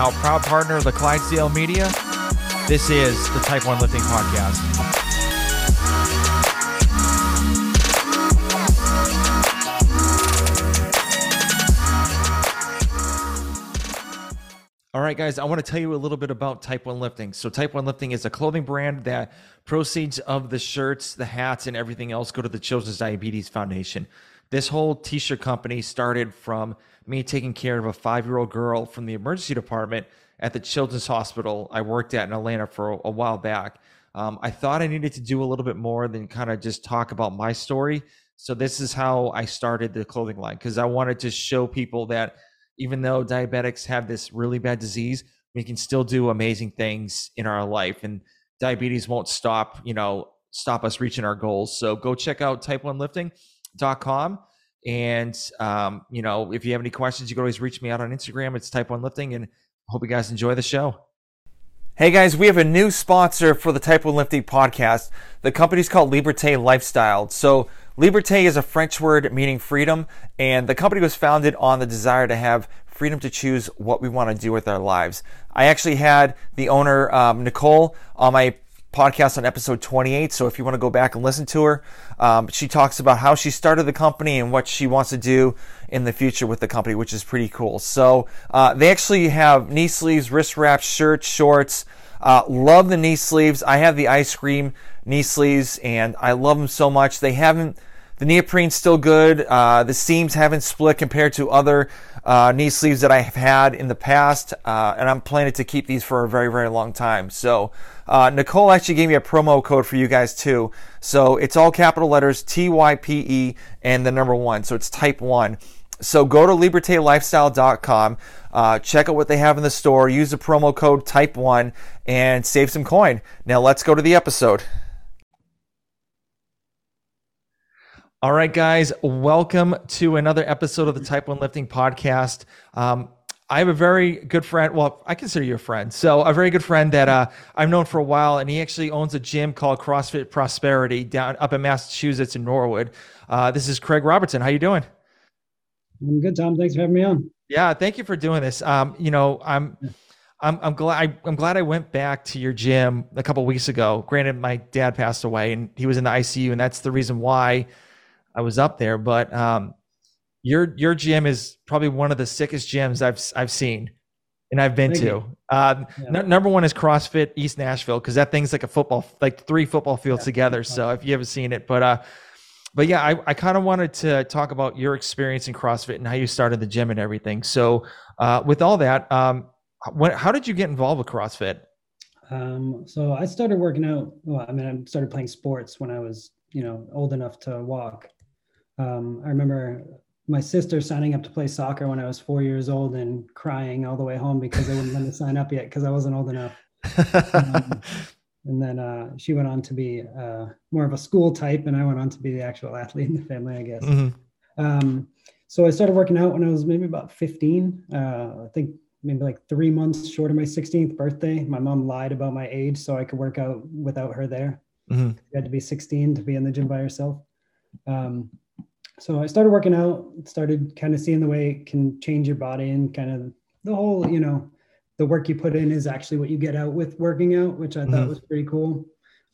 Howe, proud partner of the Clydesdale Media. This is the Type 1 Lifting Podcast. All right, guys, I want to tell you a little bit about Type 1 Lifting. So, Type 1 Lifting is a clothing brand that proceeds of the shirts, the hats, and everything else go to the Children's Diabetes Foundation. This whole t shirt company started from me taking care of a five year old girl from the emergency department at the Children's Hospital I worked at in Atlanta for a, a while back. Um, I thought I needed to do a little bit more than kind of just talk about my story. So, this is how I started the clothing line because I wanted to show people that even though diabetics have this really bad disease, we can still do amazing things in our life. And diabetes won't stop, you know, stop us reaching our goals. So go check out type1lifting.com. And, um, you know, if you have any questions, you can always reach me out on Instagram. It's type one lifting. And hope you guys enjoy the show. Hey guys, we have a new sponsor for the Type 1 Lifting podcast. The company's called Liberté Lifestyle. So Liberté is a French word meaning freedom, and the company was founded on the desire to have freedom to choose what we want to do with our lives. I actually had the owner, um, Nicole, on my podcast on episode 28. So if you want to go back and listen to her, um, she talks about how she started the company and what she wants to do in the future with the company, which is pretty cool. So uh, they actually have knee sleeves, wrist wraps, shirts, shorts. Uh, love the knee sleeves. I have the ice cream knee sleeves and I love them so much. They haven't the neoprene's still good. Uh, the seams haven't split compared to other uh, knee sleeves that I have had in the past, uh, and I'm planning to keep these for a very, very long time. So uh, Nicole actually gave me a promo code for you guys too. So it's all capital letters T Y P E and the number one. So it's type one. So go to libertelifestyle.com, uh, check out what they have in the store, use the promo code type one, and save some coin. Now let's go to the episode. All right, guys, welcome to another episode of the Type 1 Lifting Podcast. Um, I have a very good friend. Well, I consider you a friend. So, a very good friend that uh, I've known for a while, and he actually owns a gym called CrossFit Prosperity down up in Massachusetts in Norwood. Uh, this is Craig Robertson. How you doing? I'm good, Tom. Thanks for having me on. Yeah, thank you for doing this. Um, you know, I'm. I'm, I'm glad I, am glad I went back to your gym a couple weeks ago. Granted, my dad passed away and he was in the ICU, and that's the reason why I was up there, but um, your your gym is probably one of the sickest gyms I've I've seen and I've been Thank to. Uh, yeah. n- number one is CrossFit East Nashville because that thing's like a football, like three football fields yeah. together. So if you haven't seen it, but uh, but yeah, I, I kind of wanted to talk about your experience in CrossFit and how you started the gym and everything. So uh, with all that, um, when, how did you get involved with CrossFit? Um, so I started working out. Well, I mean, I started playing sports when I was, you know, old enough to walk. Um, I remember my sister signing up to play soccer when I was four years old and crying all the way home because they wouldn't let me sign up yet because I wasn't old enough. Um, and then uh, she went on to be uh, more of a school type, and I went on to be the actual athlete in the family, I guess. Mm-hmm. Um, so I started working out when I was maybe about 15. Uh, I think maybe like three months short of my 16th birthday. My mom lied about my age so I could work out without her there. Mm-hmm. You had to be 16 to be in the gym by yourself. Um, so I started working out, started kind of seeing the way it can change your body and kind of the whole, you know, the work you put in is actually what you get out with working out, which I mm-hmm. thought was pretty cool.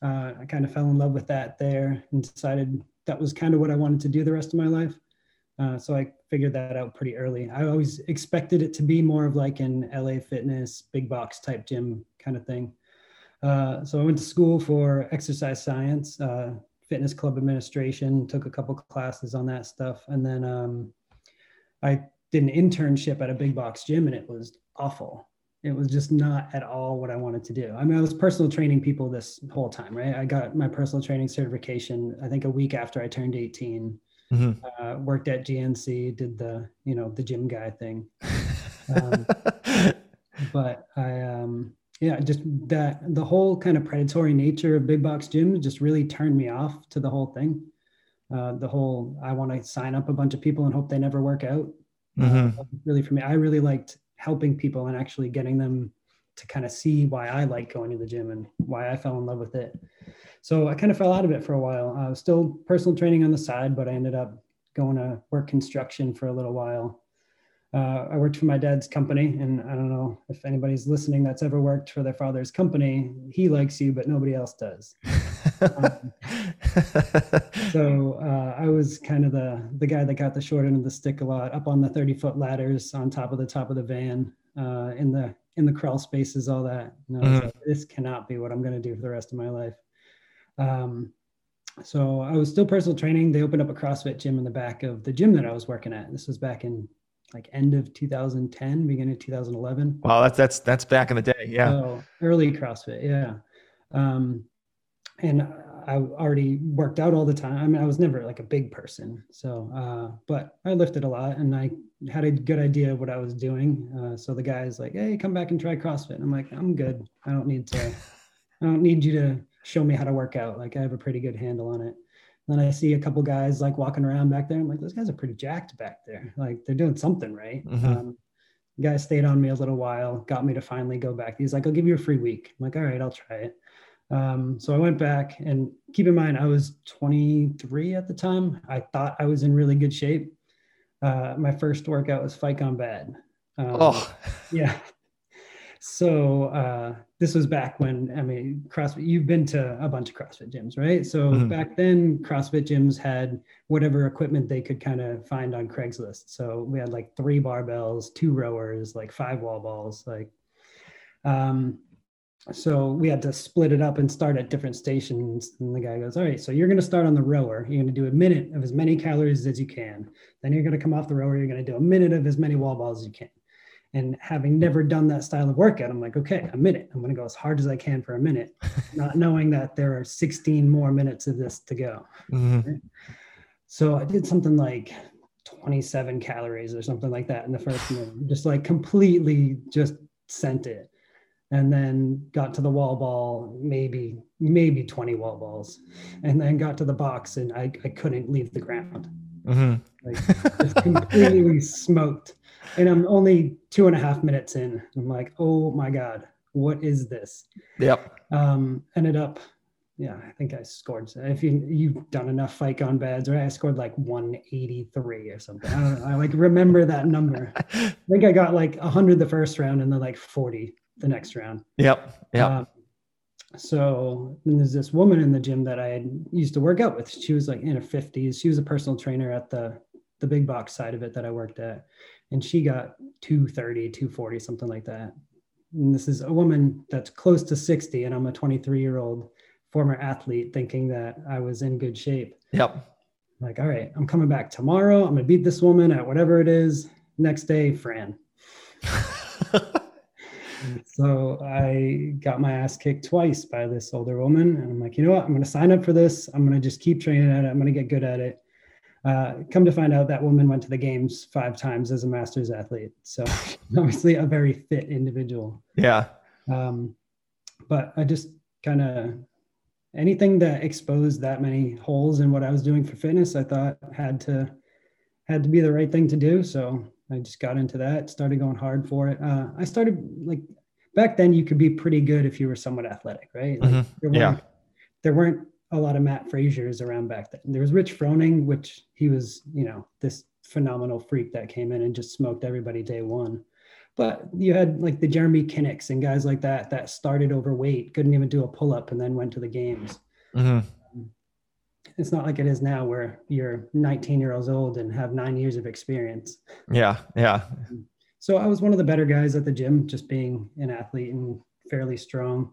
Uh, I kind of fell in love with that there and decided that was kind of what I wanted to do the rest of my life. Uh, so I figured that out pretty early. I always expected it to be more of like an LA fitness, big box type gym kind of thing. Uh, so I went to school for exercise science, uh, fitness club administration, took a couple classes on that stuff. And then um, I did an internship at a big box gym and it was awful. It was just not at all what I wanted to do. I mean, I was personal training people this whole time, right? I got my personal training certification, I think a week after I turned 18. Mm-hmm. Uh, worked at GNC, did the, you know, the gym guy thing. Um, but I, um, yeah just that the whole kind of predatory nature of big box gyms just really turned me off to the whole thing. Uh, the whole i want to sign up a bunch of people and hope they never work out. Mm-hmm. uh, really for me. I really liked helping people and actually getting them to kind of see why i like going to the gym and why i fell in love with it. So i kind of fell out of it for a while. I was still personal training on the side but i ended up going to work construction for a little while uh, I worked for my dad's company, and I don't know if anybody's listening that's ever worked for their father's company. He likes you, but nobody else does. um, so uh, I was kind of the the guy that got the short end of the stick a lot, up on the thirty foot ladders on top of the top of the van, uh, in the in the crawl spaces, all that. Mm-hmm. like, this cannot be what I'm going to do for the rest of my life. Um, so I was still personal training. They opened up a CrossFit gym in the back of the gym that I was working at. This was back in like end of 2010, beginning of 2011. Wow, that's that's that's back in the day. Yeah. So early CrossFit, yeah. Um, and I already worked out all the time. I mean, I was never like a big person, so uh, but I lifted a lot, and I had a good idea of what I was doing. Uh, so the guy's like, "Hey, come back and try CrossFit." And I'm like, "I'm good. I don't need to. I don't need you to show me how to work out. Like I have a pretty good handle on it." Then I see a couple guys like walking around back there. I'm like, those guys are pretty jacked back there. Like they're doing something right. Mm-hmm. Um, guy stayed on me a little while, got me to finally go back. He's like, I'll give you a free week. I'm like, all right, I'll try it. Um, so I went back and keep in mind, I was 23 at the time. I thought I was in really good shape. Uh, my first workout was Fight Gone Bad. Um, oh, yeah. So uh, this was back when I mean CrossFit. You've been to a bunch of CrossFit gyms, right? So mm-hmm. back then, CrossFit gyms had whatever equipment they could kind of find on Craigslist. So we had like three barbells, two rowers, like five wall balls, like. Um, so we had to split it up and start at different stations. And the guy goes, "All right, so you're going to start on the rower. You're going to do a minute of as many calories as you can. Then you're going to come off the rower. You're going to do a minute of as many wall balls as you can." And having never done that style of workout, I'm like, okay, a minute. I'm going to go as hard as I can for a minute, not knowing that there are 16 more minutes of this to go. Mm-hmm. So I did something like 27 calories or something like that in the first minute, just like completely just sent it. And then got to the wall ball, maybe, maybe 20 wall balls. And then got to the box and I, I couldn't leave the ground. Mm-hmm. Like just completely smoked and I'm only two and a half minutes in. I'm like, oh my god, what is this? Yep. Um, ended up, yeah, I think I scored. If you you've done enough Fight Gone Bads, right? I scored like 183 or something. I don't know. I like remember that number. I think I got like 100 the first round and then like 40 the next round. Yep. Yep. Um, so there's this woman in the gym that I used to work out with. She was like in her 50s. She was a personal trainer at the the big box side of it that I worked at and she got 230 240 something like that. And this is a woman that's close to 60 and i'm a 23 year old former athlete thinking that i was in good shape. Yep. Like all right i'm coming back tomorrow. I'm gonna beat this woman at whatever it is. Next day fran. So i got my ass kicked twice by this older woman and i'm like you know what? I'm gonna sign up for this. I'm gonna just keep training at it. I'm gonna get good at it uh, come to find out, that woman went to the games five times as a masters athlete. So obviously, a very fit individual. Yeah. Um, but I just kind of anything that exposed that many holes in what I was doing for fitness, I thought had to had to be the right thing to do. So I just got into that, started going hard for it. Uh, I started like back then, you could be pretty good if you were somewhat athletic, right? Like, mm-hmm. there yeah. There weren't a lot of Mat Fraser's around back then. There was Rich Froning, which he was, you know, this phenomenal freak that came in and just smoked everybody day one. But you had like the Jeremy Kinnicks and guys like that that started overweight, couldn't even do a pull up, and then went to the games. Mm-hmm. It's not like it is now, where you're 19 years old and have nine years of experience. Yeah, yeah. So I was one of the better guys at the gym, just being an athlete and fairly strong.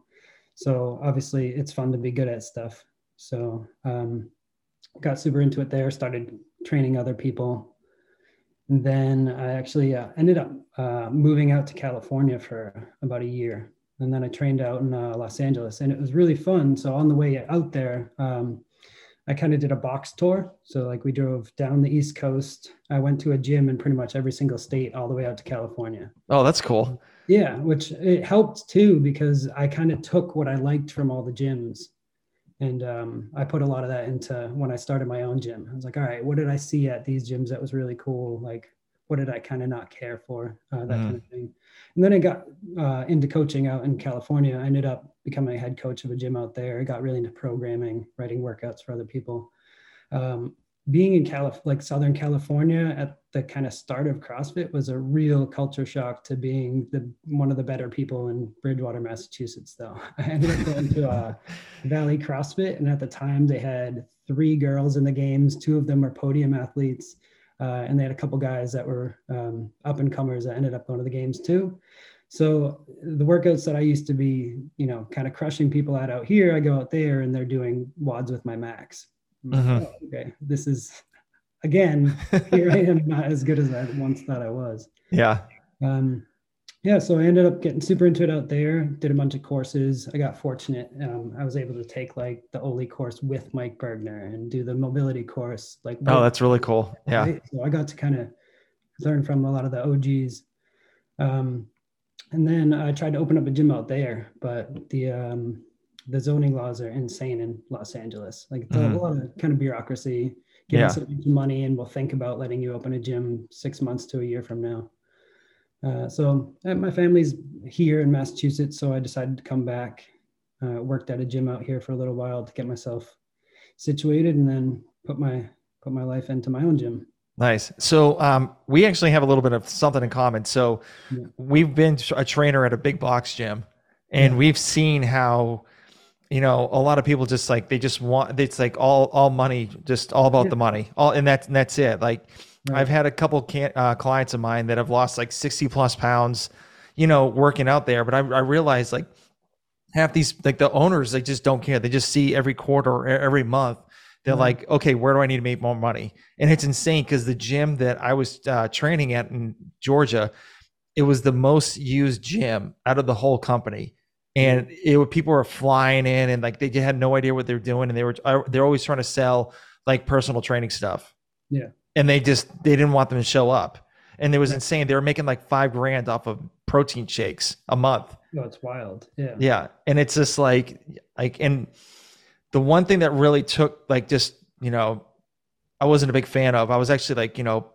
So obviously, it's fun to be good at stuff. So um, got super into it there, started training other people. And then I actually uh, ended up uh, moving out to California for about a year. And then I trained out in uh, Los Angeles and it was really fun. So on the way out there, um, I kind of did a box tour. So like we drove down the East Coast. I went to a gym in pretty much every single state all the way out to California. Oh, that's cool. Yeah, which it helped too because I kind of took what I liked from all the gyms and um, I put a lot of that into when I started my own gym. I was like, all right, what did I see at these gyms that was really cool? Like, what did I kind of not care for? Uh, that mm. kind of thing. And then I got uh, into coaching out in California. I ended up becoming a head coach of a gym out there. I got really into programming, writing workouts for other people. Um, being in Calif- like Southern California at the kind of start of CrossFit was a real culture shock to being the one of the better people in Bridgewater, Massachusetts. Though I ended up going to uh, Valley CrossFit, and at the time they had three girls in the games. Two of them were podium athletes, uh, and they had a couple guys that were um, up and comers that ended up going to the games too. So the workouts that I used to be, you know, kind of crushing people at out here, I go out there and they're doing WODs with my max. Mm-hmm. Oh, okay, this is again here I am not as good as I once thought I was. Yeah. Um, yeah, so I ended up getting super into it out there. Did a bunch of courses. I got fortunate. Um, I was able to take like the Oly course with Mike Burgener and do the mobility course. Like, oh, that's really cool. Yeah. Right? So I got to kind of learn from a lot of the OGs. Um, and then I tried to open up a gym out there, but the um, the zoning laws are insane in Los Angeles. Like mm-hmm. a lot of kind of bureaucracy. Give yeah. us some money, and we'll think about letting you open a gym six months to a year from now. Uh, so uh, my family's here in Massachusetts, so I decided to come back. Uh, worked at a gym out here for a little while to get myself situated, and then put my put my life into my own gym. Nice. So um, we actually have a little bit of something in common. So yeah. we've been a trainer at a big box gym, and yeah. we've seen how you know a lot of people just like they just want it's like all all money just all about yeah. the money all and that's and that's it. Like right. i've had a couple can, uh, clients of mine that have lost like 60 plus pounds you know working out there but i, I realize like half these like the owners they just don't care. They just see every quarter every month they're like okay where do i need to make more money? And it's insane because the gym that i was uh, training at in georgia it was the most used gym out of the whole company and it people were flying in and like they had no idea what they're doing and they were uh, they're always trying to sell like personal training stuff. Yeah. And they just they didn't want them to show up. And it was insane. They were making like five grand off of protein shakes a month. No it's wild. Yeah. Yeah. And it's just like like and the one thing that really took like just you know i wasn't a big fan of i was actually like you know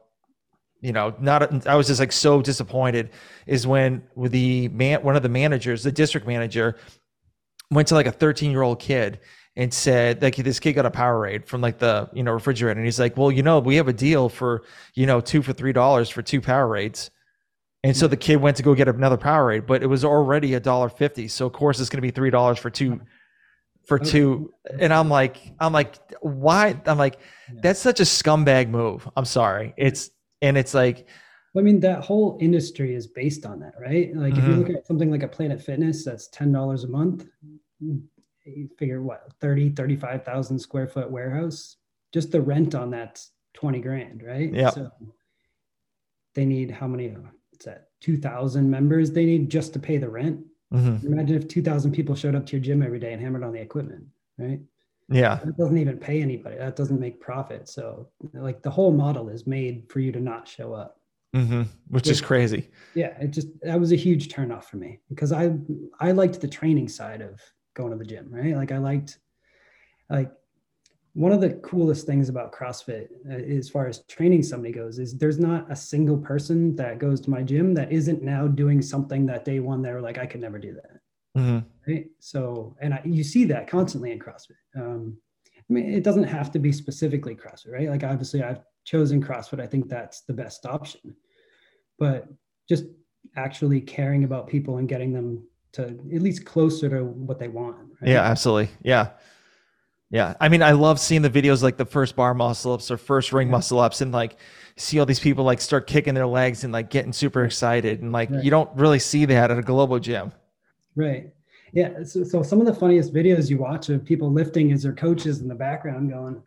you know, not I was just like so disappointed is when the man one of the managers, the district manager, went to like a 13 year old kid and said like this kid got a Powerade from like the you know refrigerator and he's like, well, you know, we have a deal for you know two for three dollars for two Powerades. And so the hmm. kid went to go get another Powerade, but it was already a dollar fifty. So of course it's going to be three dollars for two, for uh, two. And I'm like, I'm like, why? I'm like, that's such a scumbag move. I'm sorry. It's and it's like I mean, that whole industry is based on that, right? Like, mm-hmm. if you mm-hmm. look at something like a Planet Fitness, that's $10 a month. You figure what, 30, 35,000 square foot warehouse, just the rent on that's 20 grand, right? Yeah. So they need how many, it's that 2,000 members they need just to pay the rent. Mm-hmm. Imagine if 2,000 people showed up to your gym every day and hammered on the equipment, right? Yeah. it doesn't even pay anybody. That doesn't make profit. So like the whole model is made for you to not show up. Mm-hmm. Which, is crazy. Yeah. It just, that was a huge turnoff for me because I, I liked the training side of going to the gym, right? Like I liked, like one of the coolest things about CrossFit uh, as far as training somebody goes is there's not a single person that goes to my gym that isn't now doing something that day one they're like, I could never do that. Mm-hmm. Right. So, and I, you see that constantly in CrossFit. Um, I mean, it doesn't have to be specifically CrossFit, right? Like, obviously, I've chosen CrossFit. I think that's the best option. But just actually caring about people and getting them to at least closer to what they want. Right? Yeah, absolutely. Yeah. Yeah. I mean, I love seeing the videos like the first bar muscle ups or first ring yeah. muscle ups and like see all these people like start kicking their legs and like getting super excited. And like, right. you don't really see that at a Globo gym. Right. Yeah. So, so some of the funniest videos you watch of people lifting is their coaches in the background going,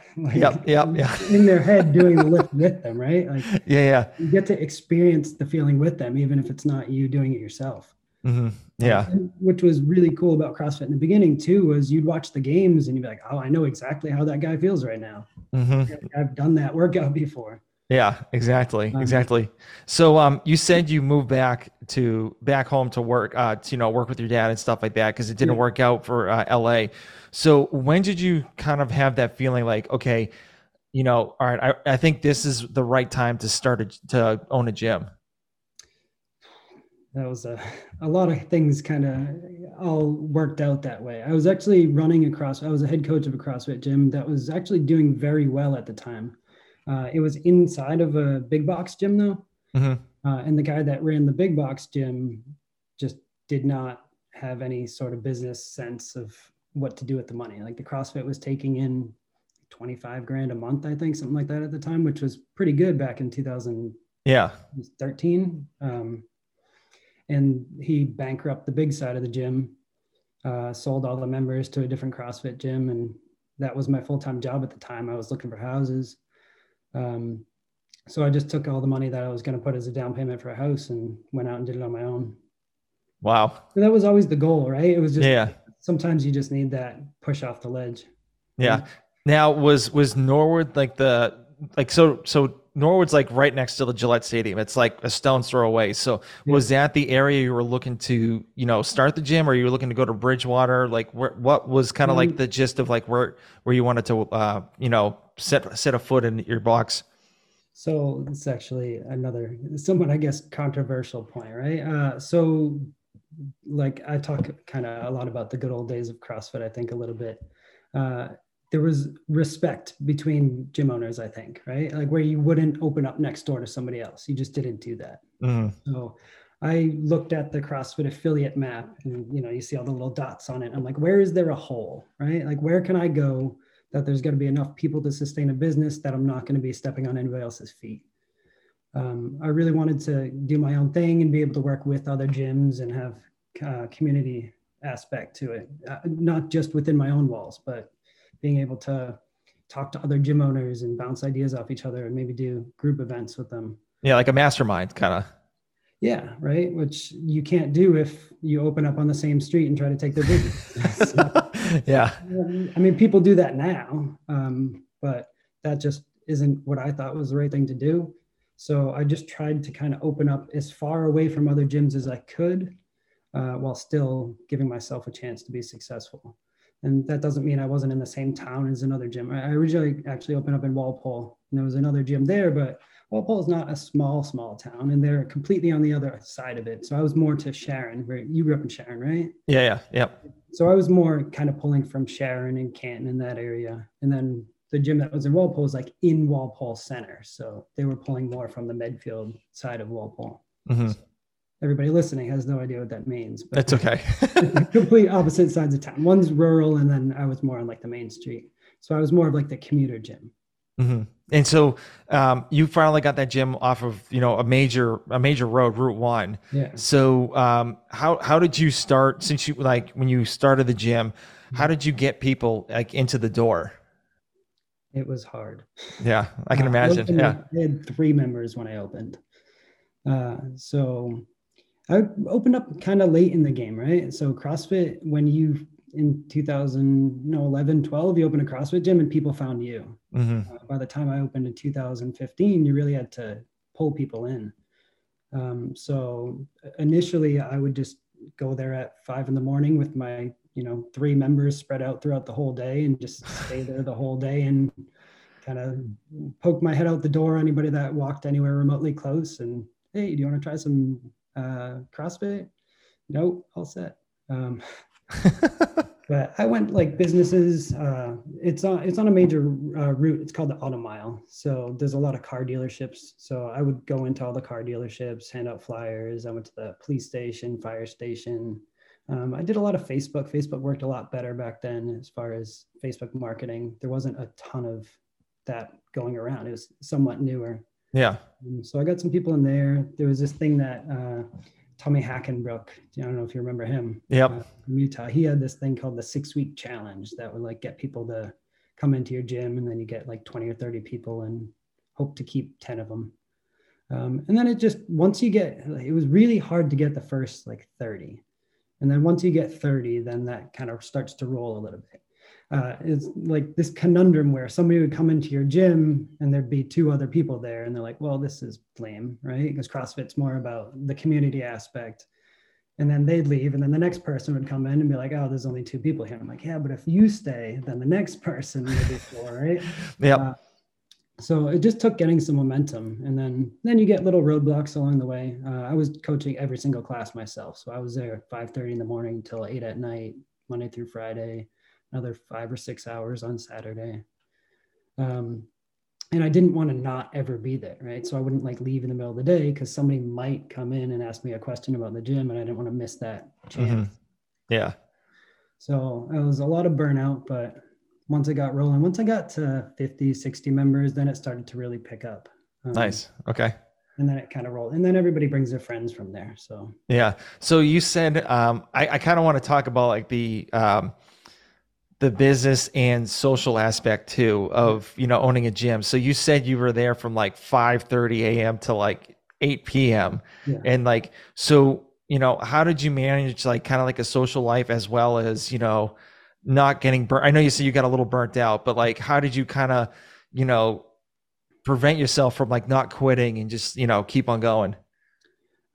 like, yep, yep, yeah. in their head doing the lift with them, right? Like, yeah, yeah. You get to experience the feeling with them, even if it's not you doing it yourself. Mm-hmm. Yeah. And, which was really cool about CrossFit in the beginning too, was you'd watch the games and you'd be like, oh, I know exactly how that guy feels right now. Mm-hmm. I've done that workout before. Yeah, exactly, um, exactly. So, um, you said you moved back to back home to work, uh, to, you know, work with your dad and stuff like that because it didn't yeah. work out for uh, L.A. So, when did you kind of have that feeling like, okay, you know, all right, I, I think this is the right time to start a, to own a gym? that was a, a lot of things kind of all worked out that way. I was actually running across, I was a head coach of a CrossFit gym that was actually doing very well at the time. Uh, it was inside of a big box gym though. Mm-hmm. Uh, and the guy that ran the big box gym just did not have any sort of business sense of what to do with the money. Like the CrossFit was taking in 25 grand a month, I think, something like that at the time, which was pretty good back in 2000. Yeah. 13. Um, and he bankrupted the big side of the gym, uh, sold all the members to a different CrossFit gym. And that was my full time job at the time. I was looking for houses. Um, so I just took all the money that I was going to put as a down payment for a house and went out and did it on my own. Wow. that was always the goal, right? It was just, yeah. sometimes you just need that push off the ledge. Yeah. Now was, was Norwood like the, like, so, so Norwood's like right next to the Gillette Stadium. It's like a stone's throw away. So yeah. was that the area you were looking to, you know, start the gym, or you were looking to go to Bridgewater? Like, where, what was kind of like mm. the gist of like where where you wanted to, uh, you know, set set a foot in your box? So it's actually another somewhat, I guess, controversial point, right? Uh, so, like I talk kind of a lot about the good old days of CrossFit. I think a little bit. Uh, there was respect between gym owners i think right like where you wouldn't open up next door to somebody else you just didn't do that mm. so i looked at the crossfit affiliate map and you know you see all the little dots on it i'm like where is there a hole right like where can i go that there's going to be enough people to sustain a business that i'm not going to be stepping on anybody else's feet um, i really wanted to do my own thing and be able to work with other gyms and have uh, community aspect to it uh, not just within my own walls but being able to talk to other gym owners and bounce ideas off each other and maybe do group events with them. Yeah, like a mastermind kind of. Yeah, right. Which you can't do if you open up on the same street and try to take their business. so, yeah. I mean, people do that now, um, but that just isn't what I thought was the right thing to do. So I just tried to kind of open up as far away from other gyms as I could uh, while still giving myself a chance to be successful and that doesn't mean I wasn't in the same town as another gym. I originally actually opened up in Walpole, and there was another gym there, but Walpole is not a small, small town, and they're completely on the other side of it. So I was more to Sharon, where you grew up in Sharon, right? Yeah, yeah, yeah. So I was more kind of pulling from Sharon and Canton in that area, and then the gym that was in Walpole was like in Walpole Center, so they were pulling more from the Medfield side of Walpole. Mm-hmm. So everybody listening has no idea what that means. But That's okay. complete opposite sides of town. One's rural, and then I was more on like the main street. So I was more of like the commuter gym. Mm-hmm. And so um, you finally got that gym off of you know a major a major road, Route One. Yeah. So um, how how did you start? Since you like when you started the gym, how did you get people like into the door? It was hard. Yeah, I can uh, imagine. I yeah, I had three members when I opened. Uh, so I opened up kind of late in the game, right? So CrossFit, when you in 2011, 12, you opened a CrossFit gym and people found you. Mm-hmm. Uh, by the time I opened in 2015, you really had to pull people in. Um, so initially, I would just go there at five in the morning with my, you know, three members spread out throughout the whole day and just stay there the whole day and kind of poke my head out the door. Anybody that walked anywhere remotely close and hey, do you want to try some uh, CrossFit. Nope, all set. Um, but I went like businesses. Uh, it's on it's on a major uh, route. It's called the Auto Mile. So there's a lot of car dealerships. So I would go into all the car dealerships, hand out flyers. I went to the police station, fire station. Um, I did a lot of Facebook. Facebook worked a lot better back then as far as Facebook marketing. There wasn't a ton of that going around. It was somewhat newer. Yeah. Um, so I got some people in there. There was this thing that uh, Tommy Hackenbruck, I don't know if you remember him. Yep. Uh, from Utah. He had this thing called the six week challenge that would like get people to come into your gym and then you get like 20 or 30 people and hope to keep 10 of them. Um, and then it just, once you get, it was really hard to get the first like 30. And then once you get 30, then that kind of starts to roll a little bit uh, it's like this conundrum where somebody would come into your gym and there'd be two other people there and they're like well this is lame right? Because crossfit's more about the community aspect. And then they'd leave and then the next person would come in and be like oh there's only two people here. I'm like yeah but if you stay then the next person will be four right? Yeah uh, so it just took getting some momentum and then then you get little roadblocks along the way. Uh, i was coaching every single class myself. So i was there at 5.30 in the morning till 8 at night monday through friday another five or six hours on saturday um, and i didn't want to not ever be there right so i wouldn't like leave in the middle of the day because somebody might come in and ask me a question about the gym and i didn't want to miss that chance mm-hmm. yeah so it was a lot of burnout but once I got rolling, once I got to 50, 60 members, then it started to really pick up. Um, nice. Okay. And then it kind of rolled. And then everybody brings their friends from there. So, yeah. So you said, um, I, I kind of want to talk about like the, um, the business and social aspect too of, you know, owning a gym. So you said you were there from like 5 30 AM to like 8 PM. Yeah. And like, so, you know, how did you manage like kind of like a social life as well as, you know, not getting burnt? I know you said you got a little burnt out, but like, how did you kind of, you know, prevent yourself from like not quitting and just, you know, keep on going?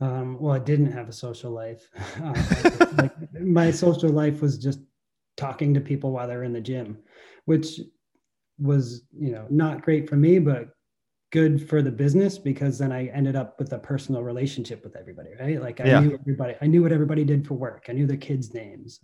Um, well, I didn't have a social life. Uh, like my social life was just talking to people while they're in the gym, which was, you know, not great for me, but good for the business because then I ended up with a personal relationship with everybody, right? Like I yeah. knew everybody, I knew what everybody did for work. I knew their kids' names.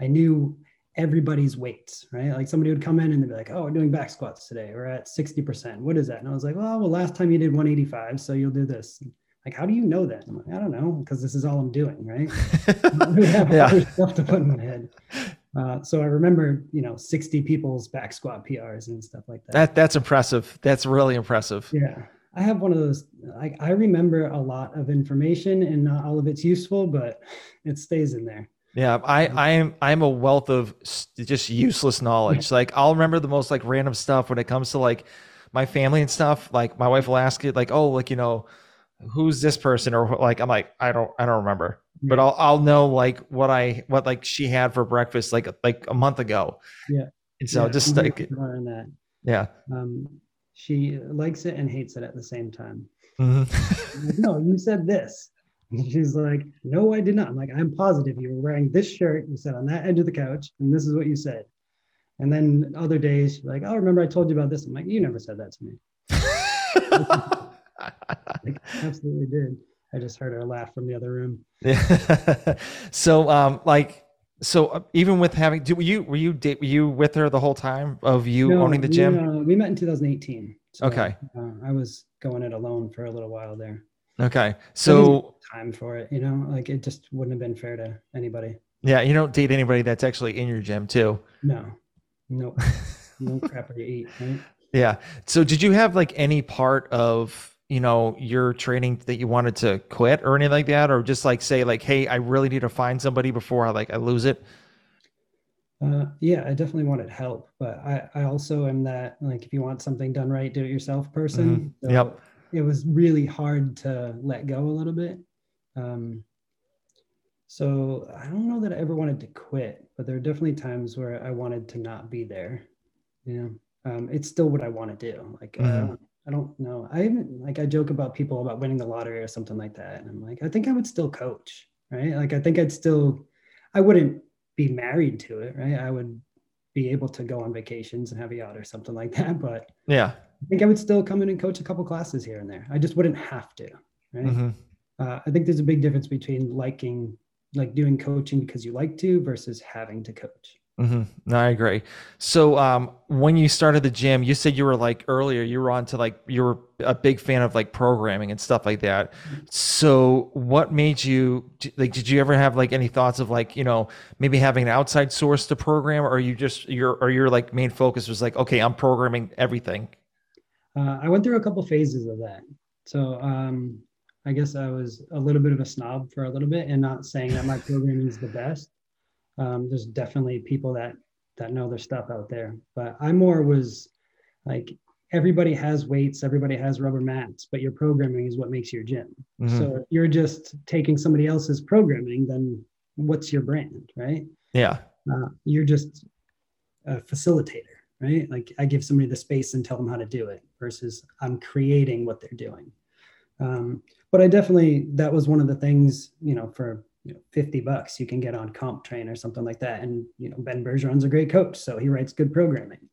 I knew everybody's weights, right? Like somebody would come in and they'd be like, "Oh, we're doing back squats today. We're at 60%. What is that?" And I was like, "Well, well, last time you did 185, so you'll do this." Like, how do you know that? I'm like, I don't know, because this is all I'm doing, right? we have yeah. other stuff to put in my head. Uh, so I remember, you know, 60 people's back squat PRs and stuff like that. That that's impressive. That's really impressive. Yeah. I have one of those. I, I remember a lot of information and not all of it's useful, but it stays in there. Yeah, I I am I'm a wealth of just useless knowledge. Like I'll remember the most like random stuff when it comes to like my family and stuff. Like my wife will ask it like, "Oh, like you know, who's this person?" Or like I'm like, "I don't I don't remember." But I'll I'll know like what I what like she had for breakfast like like a month ago. Yeah. And so yeah, just like that. Yeah. Um, she likes it and hates it at the same time. Mm-hmm. no, you said this. And she's like, No, I did not. I'm like, I'm positive you were wearing this shirt. You sat on that edge of the couch, and this is what you said. And then other days, like, Oh, remember I told you about this? I'm like, You never said that to me. like, absolutely did. I just heard her laugh from the other room. Yeah. so, um, like, so uh, even with having, do, were you were you were you with her the whole time of you no, owning the gym? We, uh, we met in 2018. So, okay. Uh, I was going it alone for a little while there. Okay. So time for it, you know, like it just wouldn't have been fair to anybody. Yeah, you don't date anybody that's actually in your gym too. No. Nope. no crap you eat, right? Yeah. So did you have like any part of, you know, your training that you wanted to quit or anything like that? Or just like say like, hey, I really need to find somebody before I like I lose it? Uh, yeah, I definitely wanted help, but I, I also am that like if you want something done right, do it yourself person. Mm-hmm. So yep it was really hard to let go a little bit. Um, so I don't know that I ever wanted to quit, but there are definitely times where I wanted to not be there. You know, um, it's still what I want to do. Like mm-hmm. uh, I don't know. I even like I joke about people about winning the lottery or something like that, and I'm like, I think I would still coach, right? Like I think I'd still, I wouldn't be married to it, right? I would be able to go on vacations and have a yacht or something like that, but yeah, I think I would still come in and coach a couple classes here and there. I just wouldn't have to. Right. Mm-hmm. Uh, I think there's a big difference between liking, like doing coaching because you like to versus having to coach. Mm-hmm. No, I agree. So, um, when you started the gym, you said you were like earlier, you were on to like, you were a big fan of like programming and stuff like that. So, what made you like, did you ever have like any thoughts of like, you know, maybe having an outside source to program or you just, your, or your like main focus was like, okay, I'm programming everything? Uh, I went through a couple phases of that. So um, I guess I was a little bit of a snob for a little bit, and not saying that my programming is the best. Um, there's definitely people that that know their stuff out there, but I more was like everybody has weights, everybody has rubber mats, but your programming is what makes your gym. Mm-hmm. So if you're just taking somebody else's programming, then what's your brand, right? Yeah, uh, you're just a facilitator right? Like I give somebody the space and tell them how to do it versus I'm creating what they're doing. Um, but I definitely, that was one of the things, you know, for you know, 50 bucks, you can get on CompTrain or something like that. And, you know, Ben Bergeron's a great coach, so he writes good programming.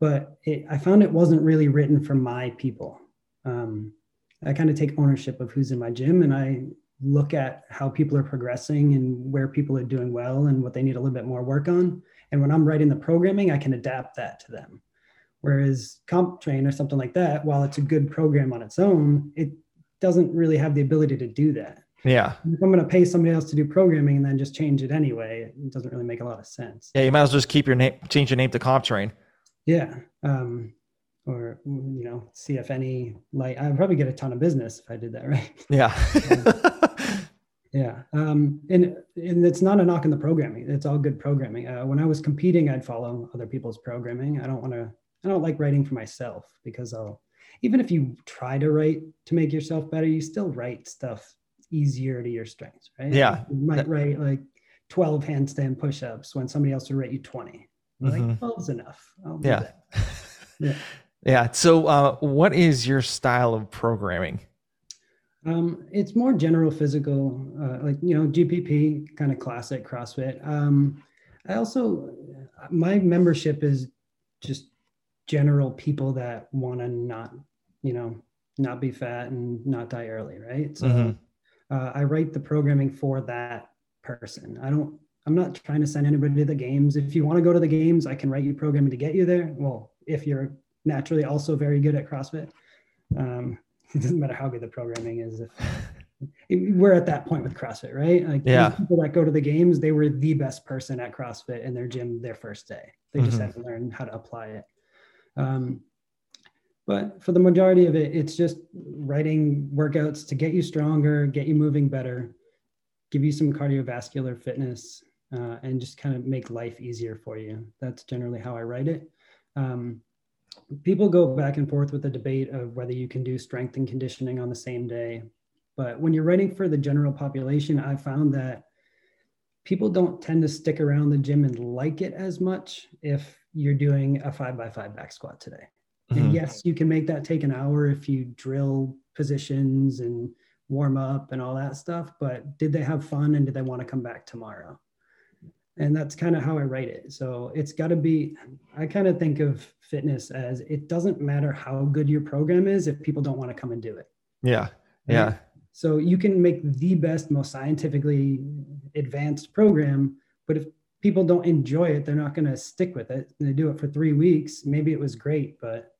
but it, I found it wasn't really written for my people. Um, I kind of take ownership of who's in my gym and I look at how people are progressing and where people are doing well and what they need a little bit more work on. And when I'm writing the programming, I can adapt that to them. Whereas CompTrain or something like that, while it's a good program on its own, it doesn't really have the ability to do that. Yeah. If I'm going to pay somebody else to do programming and then just change it anyway, it doesn't really make a lot of sense. Yeah, you might as well just keep your name, change your name to CompTrain. Yeah. Um, or you know, see if any like I'd probably get a ton of business if I did that right. Yeah. yeah. Um, and and it's not a knock on the programming. It's all good programming. Uh, when I was competing, I'd follow other people's programming. I don't want to. I don't like writing for myself because I'll even if you try to write to make yourself better, you still write stuff easier to your strengths, right? Yeah. You might write like 12 handstand push-ups when somebody else would rate you 20. Mm-hmm. Like 12 is enough. yeah. yeah. Yeah. So, uh, what is your style of programming? Um, it's more general physical, uh, like you know, GPP, kind of classic CrossFit. Um, I also, my membership is just general people that want to not, you know, not be fat and not die early, right? So, mm-hmm. Uh, I write the programming for that person. I don't. I'm not trying to send anybody to the games. If you want to go to the games, I can write you programming to get you there. Well, if you're naturally also very good at CrossFit. Um, it doesn't matter how good the programming is. If, we're at that point with CrossFit, right? Like yeah. people that go to the games, they were the best person at CrossFit in their gym their first day. They just mm-hmm. had to learn how to apply it. Um, but for the majority of it, it's just writing workouts to get you stronger, get you moving better, give you some cardiovascular fitness, uh, and just kind of make life easier for you. That's generally how I write it. Um, people go back and forth with the debate of whether you can do strength and conditioning on the same day. But when you're writing for the general population, I found that people don't tend to stick around the gym and like it as much if you're doing a five by five back squat today. Mm-hmm. And yes, you can make that take an hour if you drill positions and warm up and all that stuff. But did they have fun and did they want to come back tomorrow? and that's kind of how i write it so it's got to be i kind of think of fitness as it doesn't matter how good your program is if people don't want to come and do it yeah yeah so you can make the best most scientifically advanced program but if people don't enjoy it they're not going to stick with it they do it for three weeks maybe it was great but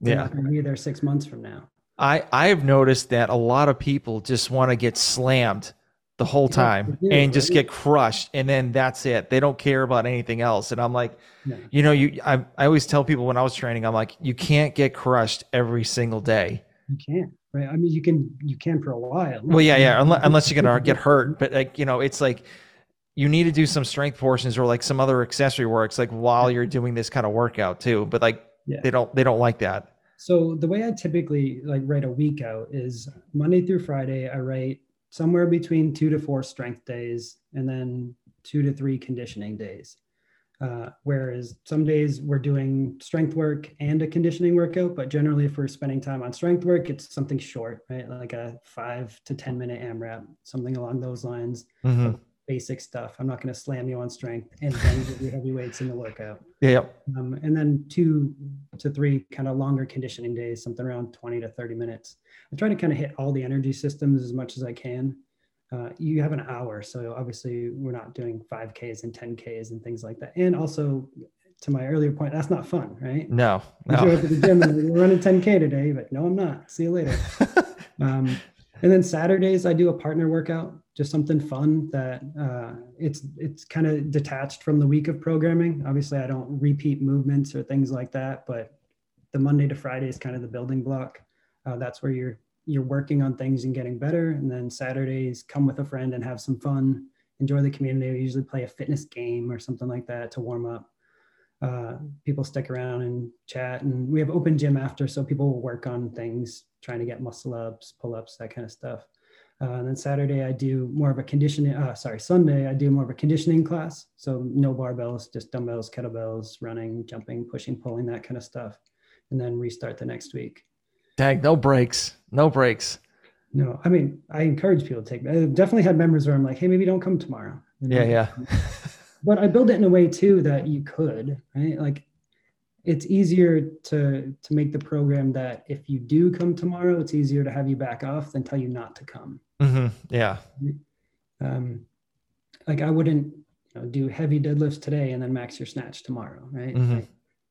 yeah. be there six months from now. I i've noticed that a lot of people just want to get slammed the whole time yeah, and just get crushed and then that's it. They don't care about anything else and i'm like yeah. you know you I, I always tell people when i was training i'm like you can't get crushed every single day. You can't right? I mean you can you can for a while. Well yeah yeah unless, unless you're gonna get hurt but like you know it's like you need to do some strength portions or like some other accessory works like while you're doing this kind of workout too but like yeah. they don't they don't like that so the way i typically like write a week out is monday through friday i write somewhere between two to four strength days and then two to three conditioning days. Uh, whereas some days we're doing strength work and a conditioning workout, but generally if we're spending time on strength work, it's something short, right? Like a five to 10 minute AMRAP, something along those lines. Mm-hmm basic stuff. I'm not going to slam you on strength and then give you heavy weights in the workout. Yeah. Um, and then two to three kind of longer conditioning days, something around 20 to 30 minutes. I try to kind of hit all the energy systems as much as I can. Uh, you have an hour, so obviously we're not doing 5Ks and 10Ks and things like that. And also, to my earlier point, that's not fun, right? No. no. You show at the gym and we're running 10K today, but no, I'm not. See you later. um, and then Saturdays I do a partner workout, just something fun that uh, it's it's kind of detached from the week of programming. Obviously, I don't repeat movements or things like that, but the Monday to Friday is kind of the building block. Uh, that's where you're you're working on things and getting better. And then Saturdays, come with a friend and have some fun, enjoy the community. We usually play a fitness game or something like that to warm up. Uh, people stick around and chat, and we have open gym after, so people will work on things trying to get muscle ups, pull ups, that kind of stuff. Uh, and then Saturday, I do more of a conditioning, uh, sorry, Sunday, I do more of a conditioning class. So no barbells, just dumbbells, kettlebells, running, jumping, pushing, pulling, that kind of stuff. And then restart the next week. Tag, no breaks, no breaks. No, I mean, I encourage people to take, I definitely had members where I'm like, hey, maybe don't come tomorrow. Know? Yeah, yeah. but I build it in a way too that you could, right? Like it's easier to to make the program that if you do come tomorrow, it's easier to have you back off than tell you not to come. hmm Yeah. Um, like I wouldn't you know, do heavy deadlifts today and then max your snatch tomorrow, right? Mhm. Like,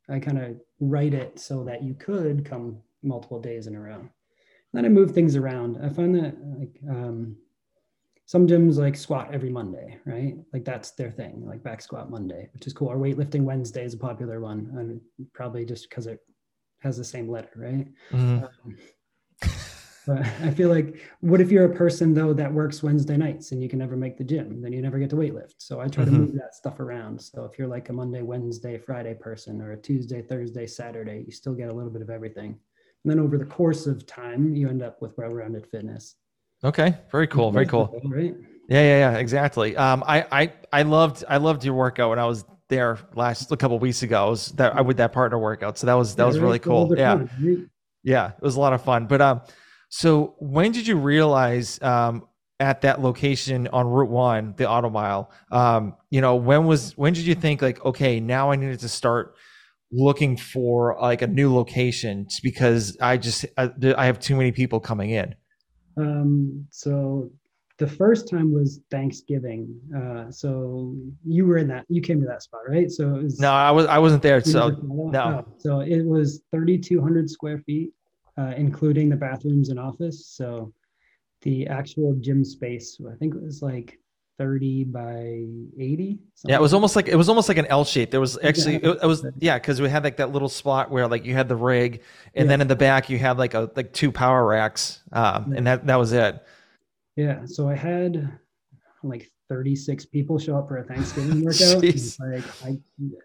I kind of write it so that you could come multiple days in a row. then I move things around. I find that like um, some gyms like squat every Monday, right? Like that's their thing, like back squat Monday, which is cool. Or weightlifting Wednesday is a popular one, and probably just because it has the same letter, right? hmm Um, but I feel like, what if you're a person though that works Wednesday nights and you can never make the gym? Then you never get to weightlift. So I try to Mhm. move that stuff around. So if you're like a Monday, Wednesday, Friday person, or a Tuesday, Thursday, Saturday, you still get a little bit of everything. And then over the course of time, you end up with well-rounded fitness. Okay. Very cool. Very cool. Right? Yeah, yeah, yeah, exactly. Um, I, I, I loved, I loved your workout when I was there last a couple weeks ago. I was that I with that partner workout, so that was that was really right? So all cool. Yeah, right? yeah, it was a lot of fun. But um, so when did you realize um at that location on Route One, the auto mile, um, you know, when was when did you think like, okay, now I needed to start looking for like a new location because I just I, I have too many people coming in. Um, so the first time was Thanksgiving. Uh, so you were in that, you came to that spot, right? So it was No, I was I wasn't there. So no. Oh, so it was 3,200 square feet, uh, including the bathrooms and office. So the actual gym space, I think it was like 30 by 80. Yeah, it was almost like it was almost like an L shape. There was actually Yeah. it, it was yeah because we had like that little spot where like you had the rig, and Yeah. then in the back you had like a like two power racks, um, and that that was it. Yeah. So I had like 36 people show up for a Thanksgiving workout. Like I,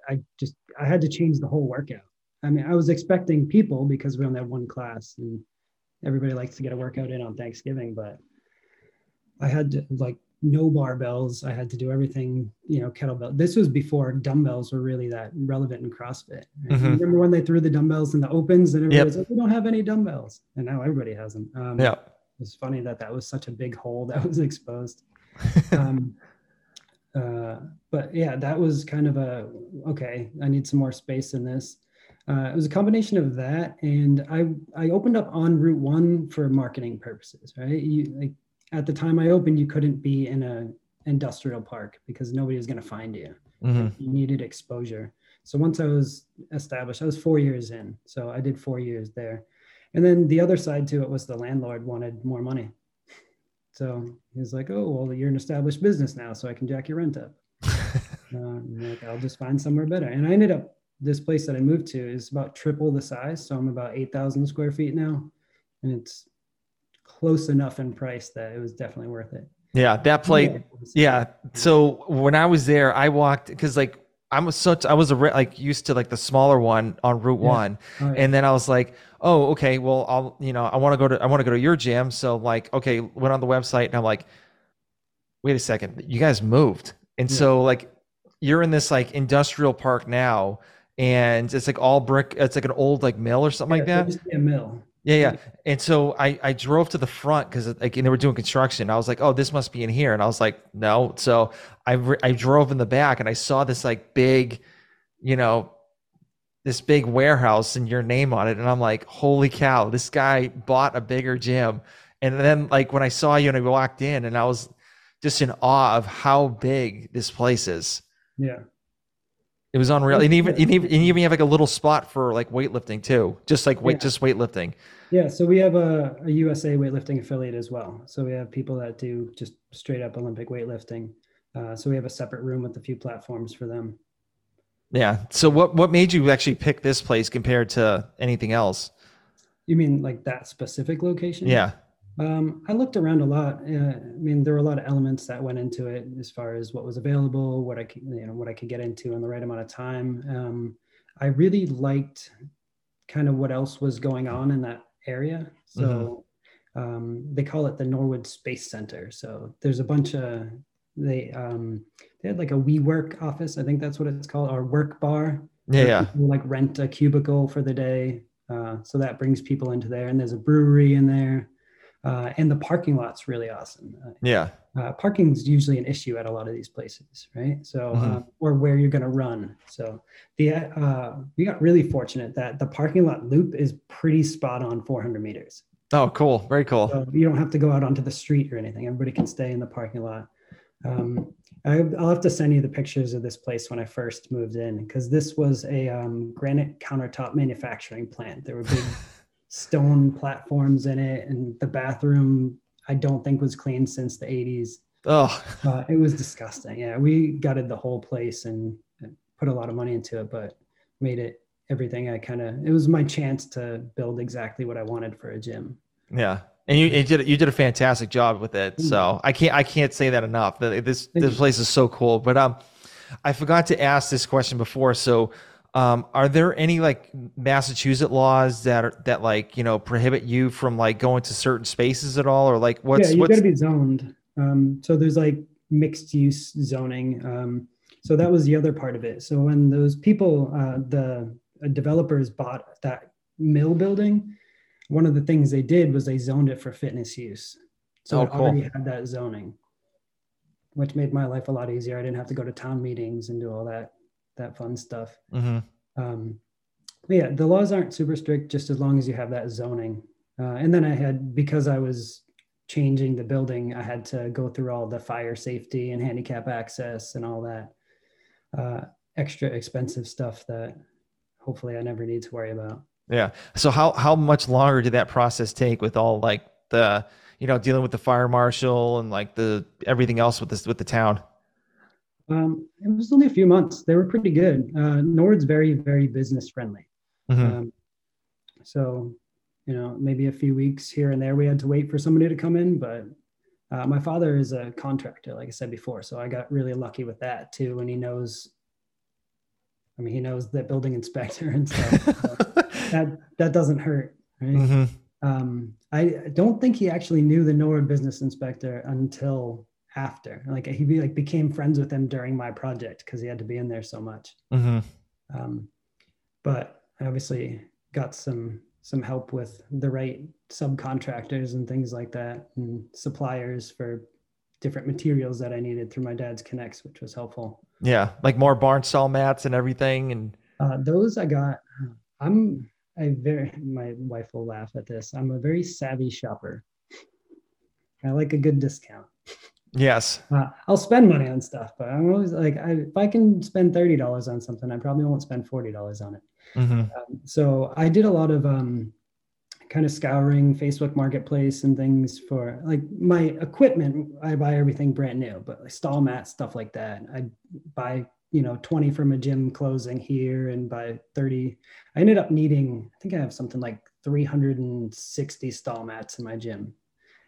I just, I had to change the whole workout. I mean, I was expecting people because we only had one class and everybody likes to get a workout in on Thanksgiving, but I had to like no barbells. I had to do everything, you know, kettlebell. This was before dumbbells were really that relevant in CrossFit. right? Mhm. Remember when they threw the dumbbells in the opens and Yep. everybody was like, we don't have any dumbbells. And now everybody has them. Um, Yeah, it's funny that that was such a big hole that was exposed. um, uh, but yeah, that was kind of a okay. I need some more space in this. Uh, it was a combination of that, and I I opened up on Route One for marketing purposes. Right, you like at the time I opened, you couldn't be in a industrial park because nobody was going to find you. hmm You needed exposure. So once I was established, I was four years in. So I did four years there. And then the other side to it was the landlord wanted more money. So he was like, oh, well, you're an established business now, so I can jack your rent up. Uh, like, I'll just find somewhere better. And I ended up, this place that I moved to is about triple the size. So I'm about 8,000 square feet now. And it's close enough in price that it was definitely worth it. yeah. That plate. Yeah. So when I was there, I walked because like I'm such I was a like used to like the smaller one on Route Yeah. One, Oh, yeah. and then I was like, oh, okay, well, I'll you know I want to go to I want to go to your gym, so like okay, went on the website and I'm like, wait a second, you guys moved, and Yeah. so like you're in this like industrial park now, and it's like all brick, it's like an old like mill or something like that. there used to be a mill. Yeah, yeah. And so I I drove to the front because like and they were doing construction. I was like, oh, this must be in here, and I was like, no. So I re- I drove in the back and I saw this like big, you know, this big warehouse and your name on it, and I'm like, holy cow, this guy bought a bigger gym. And then like when I saw you and I walked in, and I was just in awe of how big this place is. Yeah. It was unreal, and even and even, and you even have like a little spot for like weightlifting too, just like weight, Yeah. just weightlifting. Yeah, so we have a, a USA weightlifting affiliate as well. So we have people that do just straight up Olympic weightlifting. Uh, so we have a separate room with a few platforms for them. Yeah. So what what made you actually pick this place compared to anything else? You mean like that specific location? Yeah. Um, I looked around a lot. Uh, I mean, there were a lot of elements that went into it as far as what was available, what I could, you know, what I could get into in the right amount of time. Um, I really liked kind of what else was going on in that area. So um, they call it the Norwood Space Center. So there's a bunch of they um, they had like a WeWork office. I think that's what it's called, or Workbar. Yeah. Yeah. like rent a cubicle for the day. Uh, so that brings people into there, and there's a brewery in there. Uh, and the parking lot's really awesome. Uh, Yeah. uh, parking is usually an issue at a lot of these places, right? So, Mhm. um, or where you're going to run. So, the uh, we got really fortunate that the parking lot loop is pretty spot on 400 meters. Oh, cool. Very cool. So you don't have to go out onto the street or anything. Everybody can stay in the parking lot. Um, I, I'll have to send you the pictures of this place when I first moved in because this was a um, granite countertop manufacturing plant. There were big stone platforms in it, and the bathroom I don't think was cleaned since the 80s. Oh, Uh, it was disgusting. Yeah, we gutted the whole place and put a lot of money into it, but made it everything I kind of. It was my chance to build exactly what I wanted for a gym. yeah. And you, you did you did a fantastic job with it. Mm. So I can't I can't say that enough. That This Thank this place is so cool. But um, I forgot to ask this question before. So, um, are there any like Massachusetts laws that are that like you know prohibit you from like going to certain spaces at all, or like what's yeah, you what's got to be zoned. Um, so there's like mixed use zoning. Um, so that was the other part of it. So when those people, uh, the developers bought that mill building, one of the things they did was they zoned it for fitness use. So Oh, it cool. already had that zoning, which made my life a lot easier. I didn't have to go to town meetings and do all that that fun stuff. Mhm. Um, but yeah, the laws aren't super strict just as long as you have that zoning. Uh, and then I had, because I was changing the building, I had to go through all the fire safety and handicap access and all that uh, extra expensive stuff that hopefully I never need to worry about. Yeah. So how how much longer did that process take with all like the you know dealing with the fire marshal and like the everything else with this with the town? Um, it was only a few months. They were pretty good. Uh, Nord's very, very business friendly. Mhm. Um, so, you know, maybe a few weeks here and there, we had to wait for somebody to come in. But uh, my father is a contractor, like I said before, so I got really lucky with that too. And he knows, I mean, he knows the building inspector and stuff. so that that doesn't hurt, right? Mhm. Um, I don't think he actually knew the Nord business inspector until after. Like he be, like became friends with him during my project because he had to be in there so much. Mhm. Um, but I obviously got some some help with the right subcontractors and things like that, and suppliers for different materials that I needed through my dad's connects, which was helpful. Yeah, like more barn stall mats and everything, and Uh, those I got. I'm a very. My wife will laugh at this. I'm a very savvy shopper. I like a good discount. Yes, Uh, I'll spend money on stuff, but I'm always like, I, if I can spend thirty dollars on something, I probably won't spend forty dollars on it. Mhm. Um, so I did a lot of um, kind of scouring Facebook Marketplace and things for like my equipment. I buy everything brand new, but like stall mats, stuff like that. I buy you know 20 from a gym closing here and buy 30. I ended up needing. I think I have something like 360 stall mats in my gym.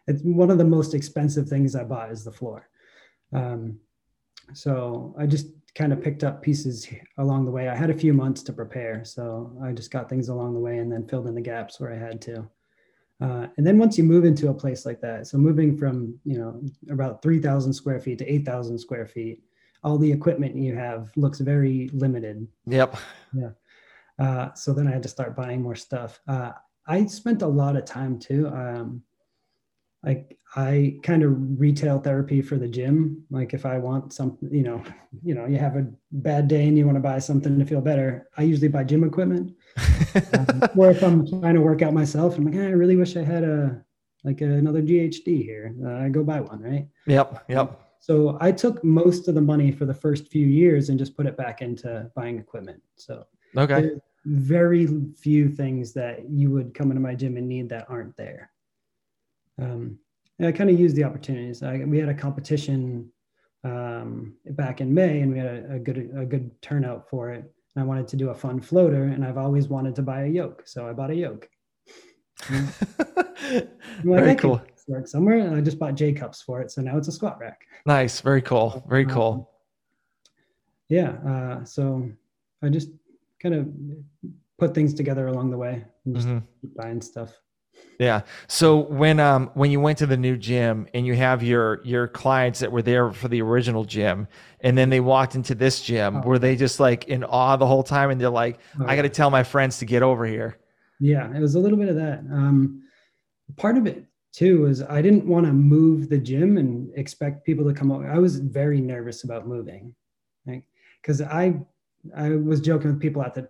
It's one of the most expensive things I bought is the floor. Um, so I just kind of picked up pieces along the way. I had a few months to prepare, so I just got things along the way and then filled in the gaps where I had to. Uh, and then once you move into a place like that, so moving from you know about three thousand square feet to eight thousand square feet, all the equipment you have looks very limited. yep, Uh, so then I had to start buying more stuff. Uh, I spent a lot of time too. Um, like I kind of retail therapy for the gym. Like if I want something, you know, you know, you have a bad day and you want to buy something to feel better. I usually buy gym equipment. Um, or if I'm trying to work out myself, I'm like, "Eh, I really wish I had a like another GHD here. Uh, I go buy one, right? yep, yep. So I took most of the money for the first few years and just put it back into buying equipment. So Okay, very few things that you would come into my gym and need that aren't there. Um, and I kind of used the opportunities. I, we had a competition um, back in May, and we had a, a good a good turnout for it. And I wanted to do a fun floater, and I've always wanted to buy a yoke, so I bought a yoke. Like, very cool. Work somewhere, and I just bought J cups for it, so now it's a squat rack. Nice, very cool, very cool. yeah uh, so i just kind of put things together along the way and just Mhm. keep buying stuff Yeah. So when um when you went to the new gym and you have your your clients that were there for the original gym and then they walked into this gym, Oh. were they just like in awe the whole time and they're like, I got to tell my friends to get over here. yeah it was a little bit of that um, part of it too was I didn't want to move the gym and expect people to come over. I was very nervous about moving, right? Because I I was joking with people at the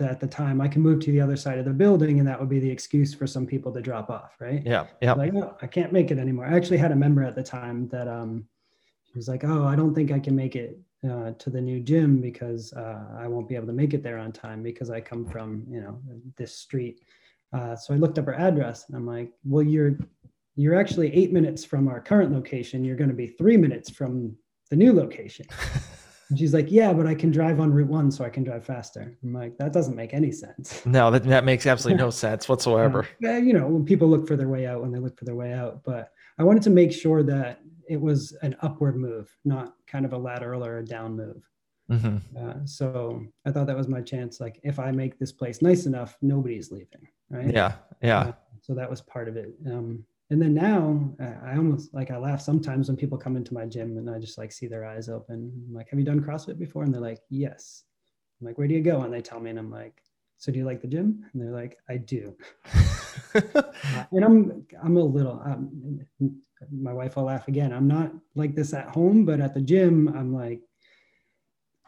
at the time I can move to the other side of the building and that would be the excuse for some people to drop off, right? Yeah, yeah. Like, no, I can't make it anymore. I actually had a member at the time that um, he was like, "Oh, I don't think I can make it uh, to the new gym because uh, I won't be able to make it there on time because I come from you know this street." Uh, so I looked up her address and I'm like, "Well, you're you're actually eight minutes from our current location. You're going to be three minutes from the new location." And she's like, yeah, but I can drive on Route One, so I can drive faster. I'm like, that doesn't make any sense. No, that, that makes absolutely no sense whatsoever. Uh, you know, when people look for their way out, when they look for their way out. But I wanted to make sure that it was an upward move, not kind of a lateral or a down move. Mm-hmm. Uh, so I thought that was my chance. Like, if I make this place nice enough, nobody's leaving. Right. Yeah. Yeah. Uh, so that was part of it. Um, and then now I almost like I laugh sometimes when people come into my gym and I just like see their eyes open. I'm like, have you done CrossFit before? And they're like, yes. I'm like, where do you go? And they tell me, and I'm like, so do you like the gym? And they're like, I do. uh, and I'm I'm a little. Um, my wife will laugh again. I'm not like this at home, but at the gym, I'm like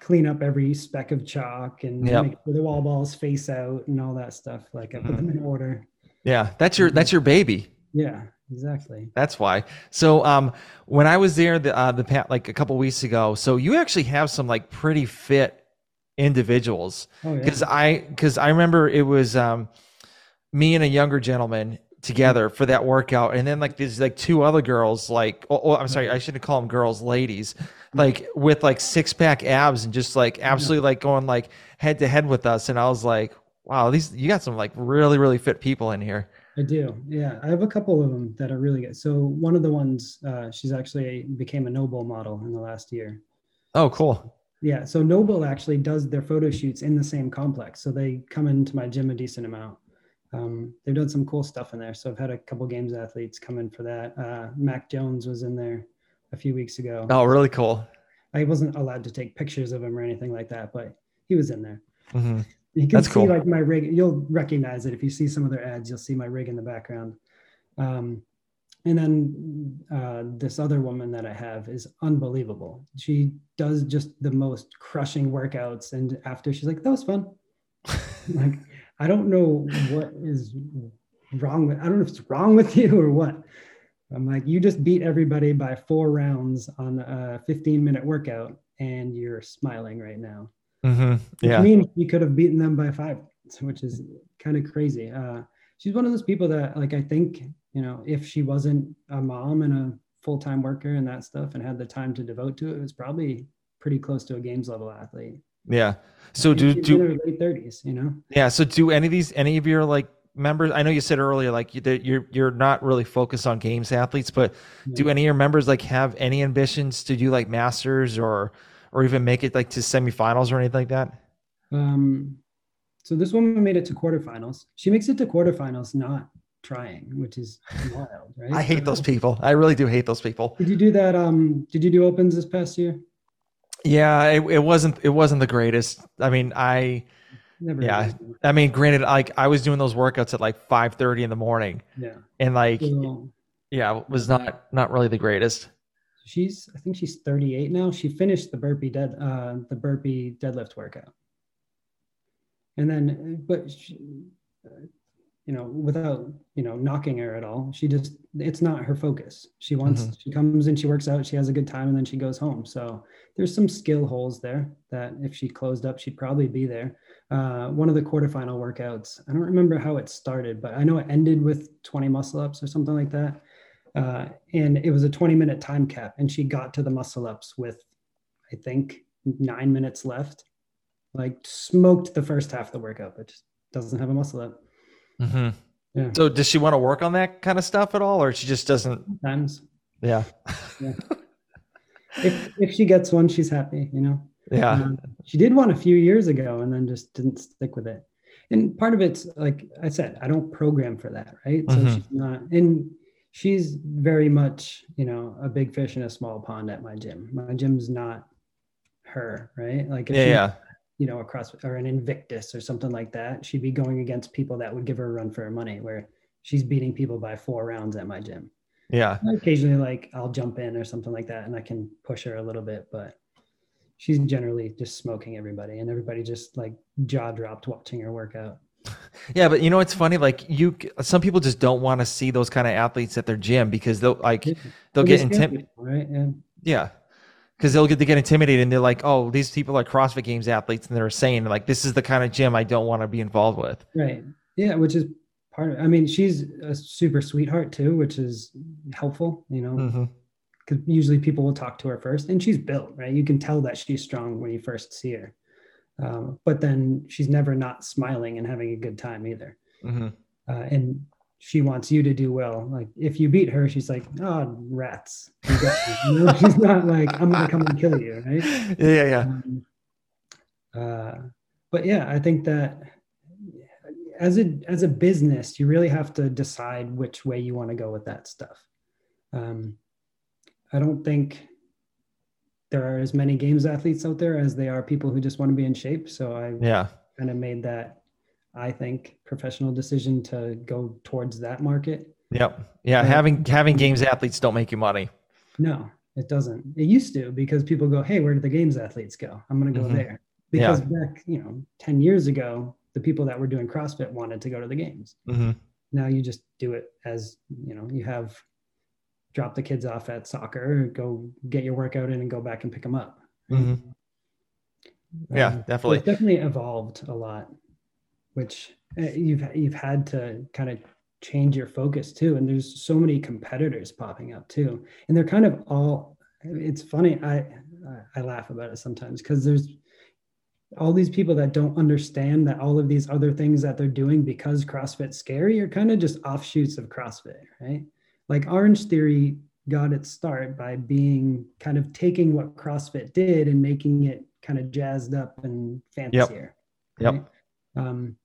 clean up every speck of chalk and yep. make sure the wall balls face out and all that stuff. Like I put them in mm-hmm. order. Yeah, that's your that's your baby. Yeah, exactly. That's why. So um, when I was there the uh, the like a couple weeks ago, so you actually have some like pretty fit individuals because oh, yeah. I because I remember it was um, me and a younger gentleman together for that workout and then like these like two other girls like oh, oh i'm sorry i shouldn't call them girls ladies like with like six pack abs and just like absolutely like going like head to head with us and i was like wow these you got some like really really fit people in here I do. Yeah, I have a couple of them that are really good. So one of the ones, uh, she's actually became a NOBULL model in the last year. Oh, cool. Yeah. So NOBULL actually does their photo shoots in the same complex. So they come into my gym a decent amount. Um, they've done some cool stuff in there. So I've had a couple games athletes come in for that. Uh, Mac Jones was in there a few weeks ago. Oh, really cool. I wasn't allowed to take pictures of him or anything like that, but he was in there. Mm-hmm. You can That's see cool. like my rig. You'll recognize it if you see some of their ads. You'll see my rig in the background. Um, and then uh, this other woman that I have is unbelievable. She does just the most crushing workouts, and after she's like, "That was fun." like, I don't know what is wrong with. I don't know if it's wrong with you or what. I'm like, you just beat everybody by four rounds on a 15 minute workout, and you're smiling right now. Mm-hmm. Yeah. I mean, you could have beaten them by five, which is kind of crazy. Uh, she's one of those people that, like, I think, you know, if she wasn't a mom and a full time worker and that stuff and had the time to devote to it, it was probably pretty close to a games level athlete. Yeah. So do do late thirties, you know? Yeah. So do any of these any of your like members? I know you said earlier like you're you're not really focused on games athletes, but yeah. do any of your members like have any ambitions to do like masters or or even make it like to semifinals or anything like that? Um, so this woman made it to quarterfinals. She makes it to quarterfinals not trying, which is wild, right? I hate those people. I really do hate those people. Did you do that? Um, did you do opens this past year? Yeah, it, it wasn't it wasn't the greatest. I mean, I Never yeah. I mean, granted, like I was doing those workouts at like five thirty in the morning. Yeah. And like, yeah, it was not not really the greatest she's I think she's 38 now. She finished the burpee dead uh, the burpee deadlift workout, and then but she, you know without you know knocking her at all, she just it's not her focus. She wants mm-hmm. she comes and she works out, she has a good time, and then she goes home. So there's some skill holes there that if she closed up, she'd probably be there. Uh, one of the quarterfinal workouts, I don't remember how it started, but I know it ended with 20 muscle ups or something like that uh, and it was a 20 minute time cap and she got to the muscle ups with i think nine minutes left. Like smoked the first half of the workout but just doesn't have a muscle up. Mm-hmm. yeah. so does she want to work on that kind of stuff at all or she just doesn't? Sometimes. Yeah, yeah. if, if she gets one she's happy you know? Yeah. Um, she did one a few years ago and then just didn't stick with it. And part of it's like i said i don't program for that right? So mm-hmm. she's not and she's very much you know a big fish in a small pond at my gym my gym's not her right like if yeah, she, yeah. you know across or an invictus or something like that she'd be going against people that would give her a run for her money where she's beating people by four rounds at my gym. Yeah. Occasionally, like I'll jump in or something like that, and I can push her a little bit, but she's generally just smoking everybody, and everybody just like jaw dropped watching her work out. Yeah, but you know it's funny. Like you, some people just don't want to see those kind of athletes at their gym because they'll like they'll get intimidated, right? Yeah. Yeah, because they'll get to get intimidated and they're like, oh, these people are CrossFit Games athletes, and they're saying like, this is the kind of gym I don't want to be involved with. Right. Yeah, which is part of. I mean, she's a super sweetheart too, which is helpful. You know, because mm-hmm. usually people will talk to her first, and she's built right. You can tell that she's strong when you first see her. Um, but then she's never not smiling and having a good time either. Mm-hmm. Uh, and she wants you to do well. Like if you beat her, she's like, "Oh, rats!" You know, she's not like, "I'm gonna come and kill you," right? Yeah, yeah. Um, uh, but yeah, I think that as a as a business, you really have to decide which way you want to go with that stuff. Um, I don't think there are as many games athletes out there as they are people who just want to be in shape. So I yeah kind of made that I think professional decision to go towards that market. Yep. Yeah. having having games athletes don't make you money. No, it doesn't. It used to because people go, Hey, where did the games athletes go? I'm gonna go mm-hmm. there. Because yeah. back, you know, 10 years ago, the people that were doing CrossFit wanted to go to the games. Mm-hmm. Now you just do it as, you know, you have drop the kids off at soccer, go get your workout in and go back and pick them up. Mm-hmm. Yeah, um, definitely. It's definitely evolved a lot, which uh, you've you've had to kind of change your focus too. And there's so many competitors popping up too, and they're kind of all. It's funny. I I laugh about it sometimes because there's all these people that don't understand that all of these other things that they're doing because CrossFit's scary are kind of just offshoots of CrossFit, right? Like Orange Theory got its start by being kind of taking what CrossFit did and making it kind of jazzed up and fancier. Yep. Right? Yep. Um,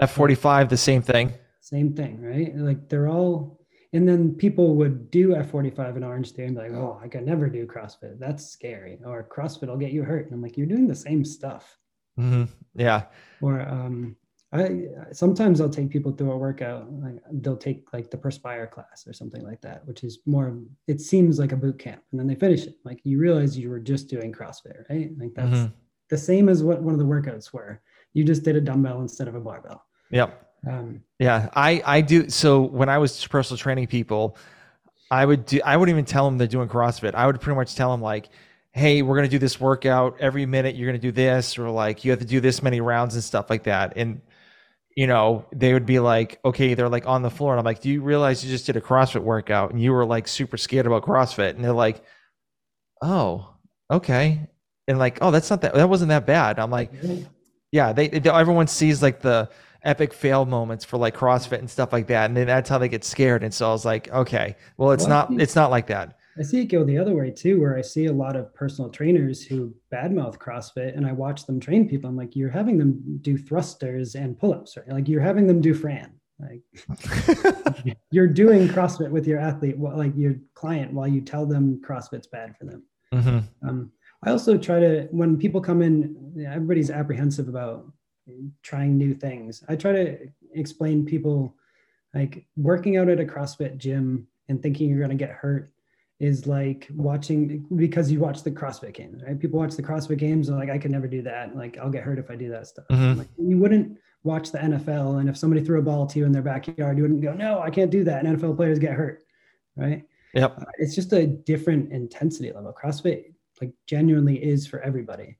F45, the same thing. Same thing, right? Like they're all, and then people would do F45 and Orange Theory and be like, oh, I could never do CrossFit. That's scary. Or CrossFit will get you hurt. And I'm like, you're doing the same stuff. Mm-hmm. Yeah. Or um, I sometimes I'll take people through a workout. Like they'll take like the Perspire class or something like that, which is more. It seems like a boot camp, and then they finish it. Like you realize you were just doing CrossFit, right? Like that's mm-hmm. the same as what one of the workouts were. You just did a dumbbell instead of a barbell. Yep. Um, yeah, I I do. So when I was personal training people, I would do. I wouldn't even tell them they're doing CrossFit. I would pretty much tell them like, hey, we're going to do this workout every minute. You're going to do this, or like you have to do this many rounds and stuff like that. And you know, they would be like, okay, they're like on the floor. And I'm like, do you realize you just did a CrossFit workout and you were like super scared about CrossFit? And they're like, oh, okay. And like, oh, that's not that, that wasn't that bad. I'm like, yeah, they, they everyone sees like the epic fail moments for like CrossFit and stuff like that. And then that's how they get scared. And so I was like, okay, well, it's not, it's not like that. I see it go the other way too, where I see a lot of personal trainers who badmouth CrossFit and I watch them train people. I'm like, you're having them do thrusters and pull-ups, right? Like you're having them do Fran. Like you're doing CrossFit with your athlete, like your client, while you tell them CrossFit's bad for them. Mm-hmm. Um, I also try to, when people come in, everybody's apprehensive about trying new things. I try to explain people like working out at a CrossFit gym and thinking you're going to get hurt is like watching because you watch the CrossFit games, right? People watch the CrossFit games and like, I could never do that. Like, I'll get hurt if I do that stuff. Mm-hmm. Like, you wouldn't watch the NFL, and if somebody threw a ball to you in their backyard, you wouldn't go, "No, I can't do that." And NFL players get hurt, right? Yep. Uh, it's just a different intensity level. CrossFit, like, genuinely is for everybody.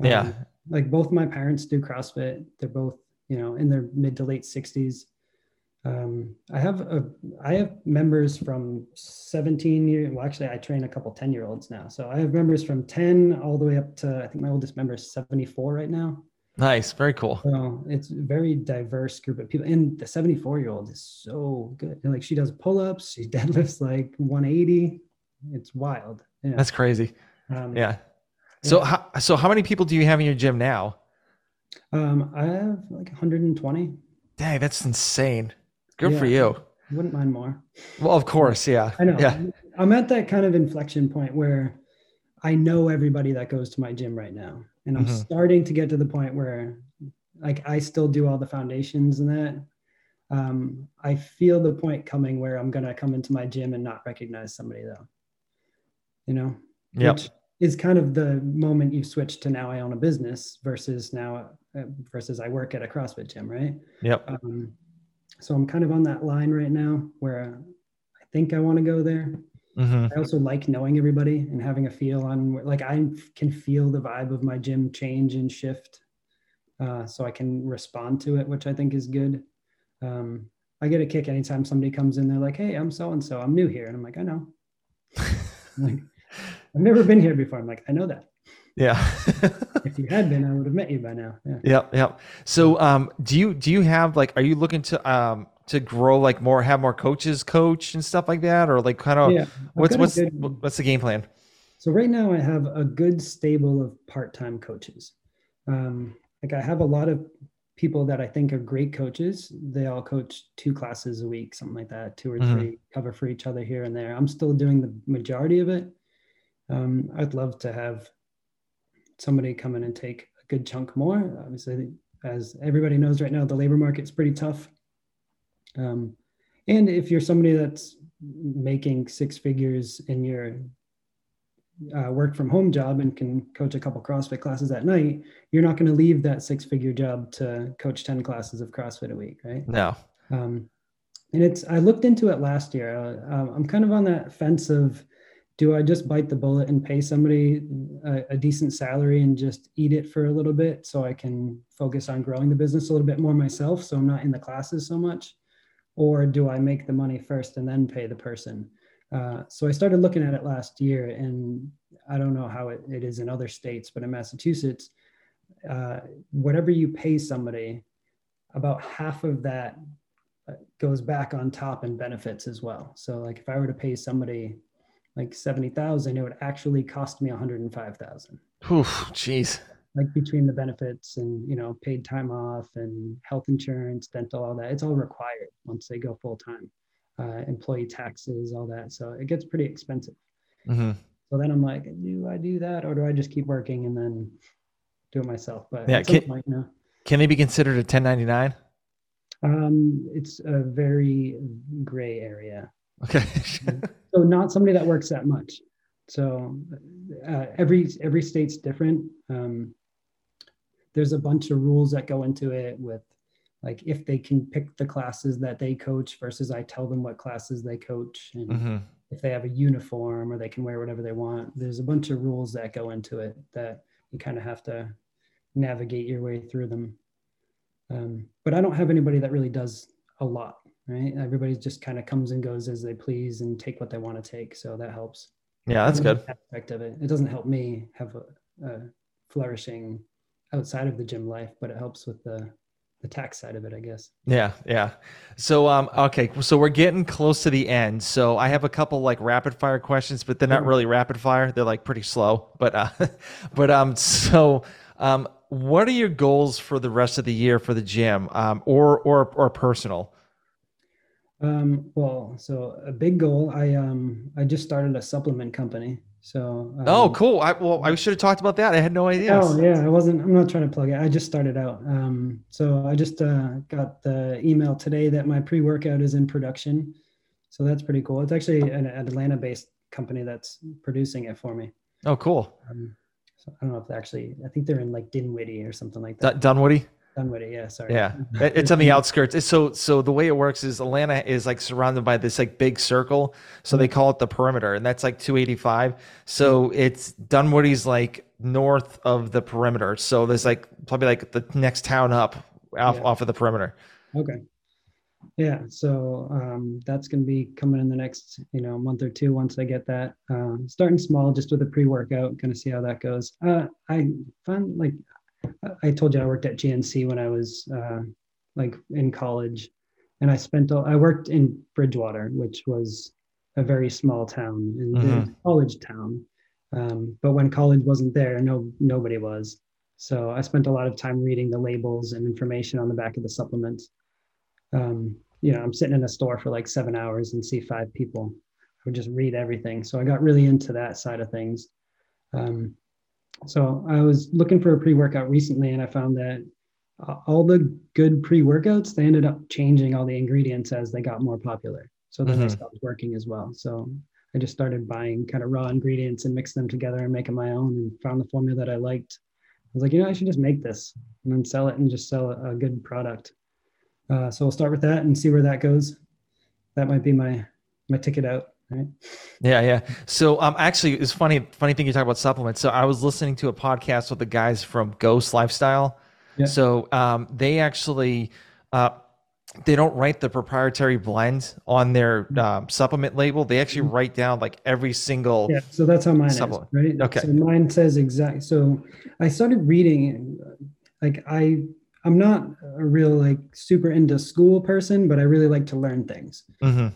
Um, yeah. Like both my parents do CrossFit. They're both, you know, in their mid to late 60s. Um, I have a, I have members from 17 years. Well, actually, I train a couple 10 year olds now. So I have members from 10 all the way up to I think my oldest member is 74 right now. Nice, very cool. So it's a very diverse group of people. And the 74 year old is so good. And like she does pull ups, she deadlifts like 180. It's wild. Yeah. That's crazy. Um, yeah. So yeah. how so how many people do you have in your gym now? Um, I have like 120. Dang, that's insane. Good yeah, for you. Wouldn't mind more. Well, of course, yeah. I know. Yeah. I'm at that kind of inflection point where I know everybody that goes to my gym right now. And I'm mm-hmm. starting to get to the point where like I still do all the foundations and that. Um, I feel the point coming where I'm gonna come into my gym and not recognize somebody though. You know, Yep. which is kind of the moment you switch to now I own a business versus now uh, versus I work at a CrossFit gym, right? Yep. Um, so I'm kind of on that line right now where I think I want to go there. hmm I also like knowing everybody and having a feel on where- like I can feel the vibe of my gym change and shift, uh, so I can respond to it, which I think is good. Um, I get a kick anytime somebody comes in. They're like, "Hey, I'm so and so. I'm new here," and I'm like, "I know." Like, I've never been here before. I'm like, "I know that. Yeah. If you had been, I would have met you by now." Yeah. Yep, yep. So, um, do you do you have like, are you looking to um to grow like more, have more coaches coach and stuff like that, or like kind of yeah. What's what's good- what's the game plan? So right now I have a good stable of part-time coaches. Um, like I have a lot of people that I think are great coaches. They all coach two classes a week, something like that, two or Mhm. three, cover for each other here and there. I'm still doing the majority of it. Um, I'd love to have somebody come in and take a good chunk more. Obviously, as everybody knows right now, the labor market's pretty tough. Um, and if you're somebody that's making six figures in your uh, work from home job and can coach a couple CrossFit classes at night, you're not going to leave that six figure job to coach 10 classes of CrossFit a week, right? No. Um, and it's, I looked into it last year. Uh, um, I'm kind of on that fence of do I just bite the bullet and pay somebody a, a decent salary and just eat it for a little bit so I can focus on growing the business a little bit more myself so I'm not in the classes so much? Or do I make the money first and then pay the person? Uh, so I started looking at it last year, and I don't know how it, it is in other states, but in Massachusetts, uh, whatever you pay somebody, about half of that uh, goes back on top in benefits as well. So like if I were to pay somebody like 70,000, it would actually cost me 105,000 Whew, jeez. like between the benefits and, you know, paid time off and health insurance, dental, all that, it's all required once they go full time. Uh, employee taxes, all that. So it gets pretty expensive. hmm So then I'm like, do I do that or do I just keep working and then do it myself? But Yeah, can- point, Can they be considered a 1099? um, it's a very gray area. Okay. So not somebody that works that much. So uh, every every state's different. Um, there's a bunch of rules that go into it with like if they can pick the classes that they coach versus I tell them what classes they coach and hmm if they have a uniform or they can wear whatever they want. There's a bunch of rules that go into it that you kind of have to navigate your way through them. Um, but I don't have anybody that really does a lot, right? Everybody just kind of comes and goes as they please and take what they want to take. So that helps. Yeah, that's good. Aspect of it. It doesn't help me have a, a flourishing outside of the gym life, but it helps with the the tax side of it, I guess. Yeah, yeah. So um okay, so we're getting close to the end. So I have a couple like rapid fire questions, but they're not really rapid fire. They're like pretty slow. But uh but um so um what are your goals for the rest of the year for the gym? Um or or or personal? Um, well, so a big goal. I um I just started a supplement company. So um, Oh, cool. I well I should have talked about that. I had no idea. Oh yeah, I wasn't. I'm not trying to plug it. I just started out. Um, so I just uh, got the email today that my pre-workout is in production. So that's pretty cool. It's actually an, an Atlanta-based company that's producing it for me. Oh, cool. Um, so I don't know if they actually. I think they're in like Dinwiddie or something like D- that. Dunwoody? Dunwoody, yeah. Sorry. Yeah, it's on the outskirts. It's so so the way it works is Atlanta is like surrounded by this like big circle, so they call it the perimeter, and that's like 285. So it's Dunwoody's like north of the perimeter. So there's like probably like the next town up off Yeah. off of the perimeter. Okay. Yeah, so um, that's going to be coming in the next, you know, month or two once I get that. Uh, starting small, just with a pre-workout, kind of see how that goes. Uh, I found like I- told you I worked at GNC when I was uh, like in college, and I spent all, I worked in Bridgewater, which was a very small town, and Mhm. college town. Um, but when college wasn't there, no nobody was. So I spent a lot of time reading the labels and information on the back of the supplements um, you know, I'm sitting in a store for like seven hours and see five people. I would just read everything. So I got really into that side of things. Um, so I was looking for a pre-workout recently, and I found that all the good pre-workouts they ended up changing all the ingredients as they got more popular. So then they Mhm. stopped working as well. So i just started buying kind of raw ingredients and mixing them together and making my own and found the formula that i liked. I was like you know i should just make this and then sell it and just sell a, a good product. Uh, so we'll start with that and see where that goes. That might be my my ticket out right Yeah, yeah. So um actually it's funny funny thing you talk about supplements. So I was listening to a podcast with the guys from Ghost Lifestyle. Yeah. So um they actually uh they don't write the proprietary blend on their um, supplement label. They actually write down like every single Mm-hmm. Yeah, so that's how mine Supplement. is, right? Okay. So mine says exact. So I started reading, like I, I'm not a real like super into school person, but I really like to learn things. Mhm.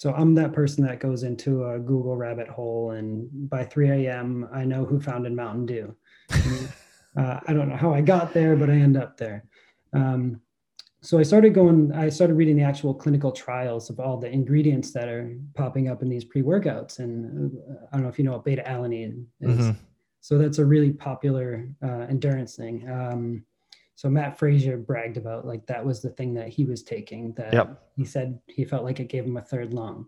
So I'm that person that goes into a Google rabbit hole, and by 3 a.m. I know who founded Mountain Dew. uh, I don't know how I got there, but I end up there. Um, so I started going. I started reading the actual clinical trials of all the ingredients that are popping up in these pre-workouts, and uh, I don't know if you know what beta alanine is. Mhm. So that's a really popular uh, endurance thing. Um, so Mat Fraser bragged about like that was the thing that he was taking. That Yep. he said he felt like it gave him a third lung.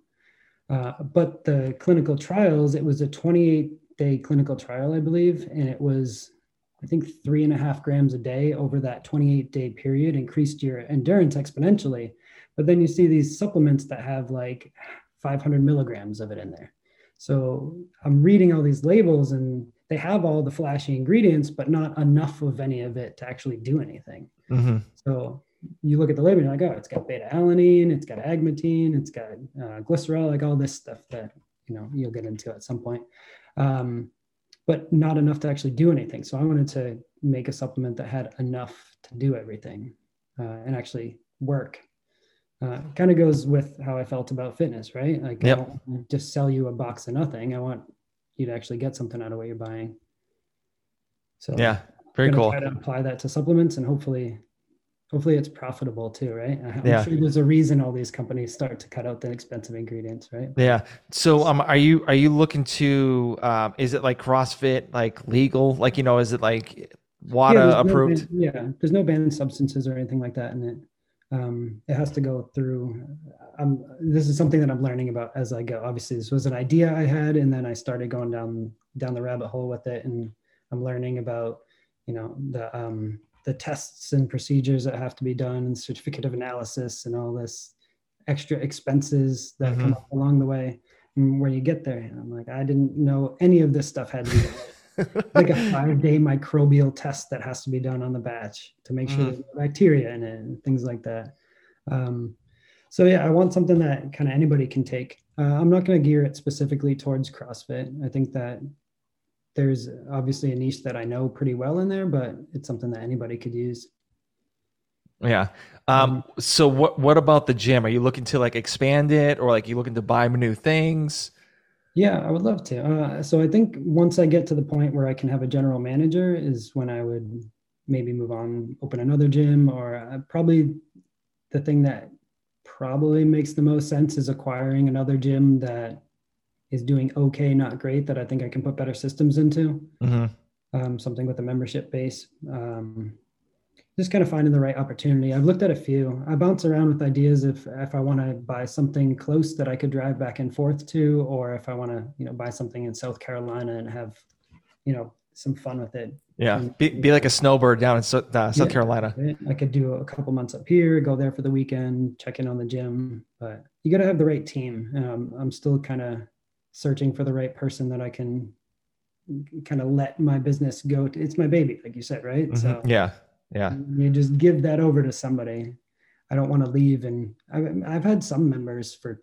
Uh, but the clinical trials, it was a 28 day clinical trial, I believe, and it was, I think, three and a half grams a day over that 28 day period increased your endurance exponentially. But then you see these supplements that have like 500 milligrams of it in there. So I'm reading all these labels and they have all the flashy ingredients, but not enough of any of it to actually do anything. Mhm. So you look at the label, and you're like, oh, it's got beta alanine, it's got agmatine, it's got uh, glycerol, like all this stuff that you know you'll get into at some point, um, but not enough to actually do anything. So I wanted to make a supplement that had enough to do everything uh, and actually work. Uh, kind of goes with how I felt about fitness, right? Like, Yep. I don't just sell you a box of nothing. I want you to actually get something out of what you're buying. So Yeah. Very cool. Try to apply that to supplements, and hopefully, hopefully it's profitable too, right? I'm Yeah. sure there's a reason all these companies start to cut out the expensive ingredients, right? Yeah. So um are you are you looking to um is it like CrossFit like legal? Like you know, is it like WADA no approved? ban- yeah, there's no banned substances or anything like that in it. Um, it has to go through. Um, this is something that I'm learning about as I go. Obviously, this was an idea I had, and then I started going down down the rabbit hole with it, and I'm learning about you know the um, the tests and procedures that have to be done, and certificate of analysis, and all this extra expenses that come up along the way. And when you get there, and I'm like, I didn't know any of this stuff had to be done like a five day microbial test that has to be done on the batch to make sure Mhm. there's no bacteria in it and things like that. Um, so yeah, I want something that kind of anybody can take. Uh, I'm not going to gear it specifically towards CrossFit. I think that there's obviously a niche that I know pretty well in there, but it's something that anybody could use. Yeah. Um, so what what about the gym? Are you looking to like expand it or like you looking to buy new things? Yeah, I would love to. Uh, so I think once I get to the point where I can have a general manager is when I would maybe move on, open another gym, or uh, probably the thing that probably makes the most sense is acquiring another gym that is doing okay, not great, that I think I can put better systems into. hmm Um, something with a membership base. Um, just kind of finding the right opportunity. I've looked at a few. I bounce around with ideas if if I want to buy something close that I could drive back and forth to, or if I want to, you know, buy something in South Carolina and have, you know, some fun with it. Yeah. Be, be like a snowbird down in Sou- uh, South Yeah. Carolina. I could do a couple months up here, go there for the weekend, check in on the gym. But you got to have the right team. Um, I'm still kind of searching for the right person that I can kind of let my business go. To. It's my baby, like you said, right? Mhm. So Yeah. Yeah. you just give that over to somebody. I don't want to leave. And I've, I've had some members for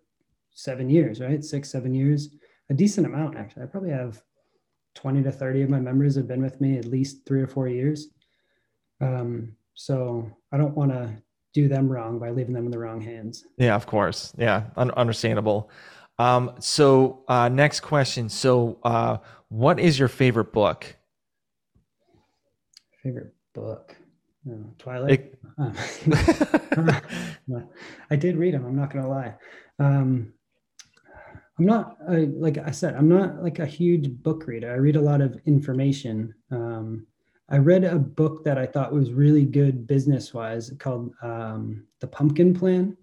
seven years, right? Six, seven years, a decent amount, actually. I probably have 20 to 30 of my members have been with me at least three or four years. Um, so I don't want to do them wrong by leaving them in the wrong hands. Yeah, of course. Yeah, un- understandable. Um, so uh, next question. So, uh, what is your favorite book? Favorite book? Twilight. It- I did read them. I'm not gonna lie. Um, I'm not I, like I said. I'm not like a huge book reader. I read a lot of information. Um, I read a book that I thought was really good business wise called um, The Pumpkin Plan.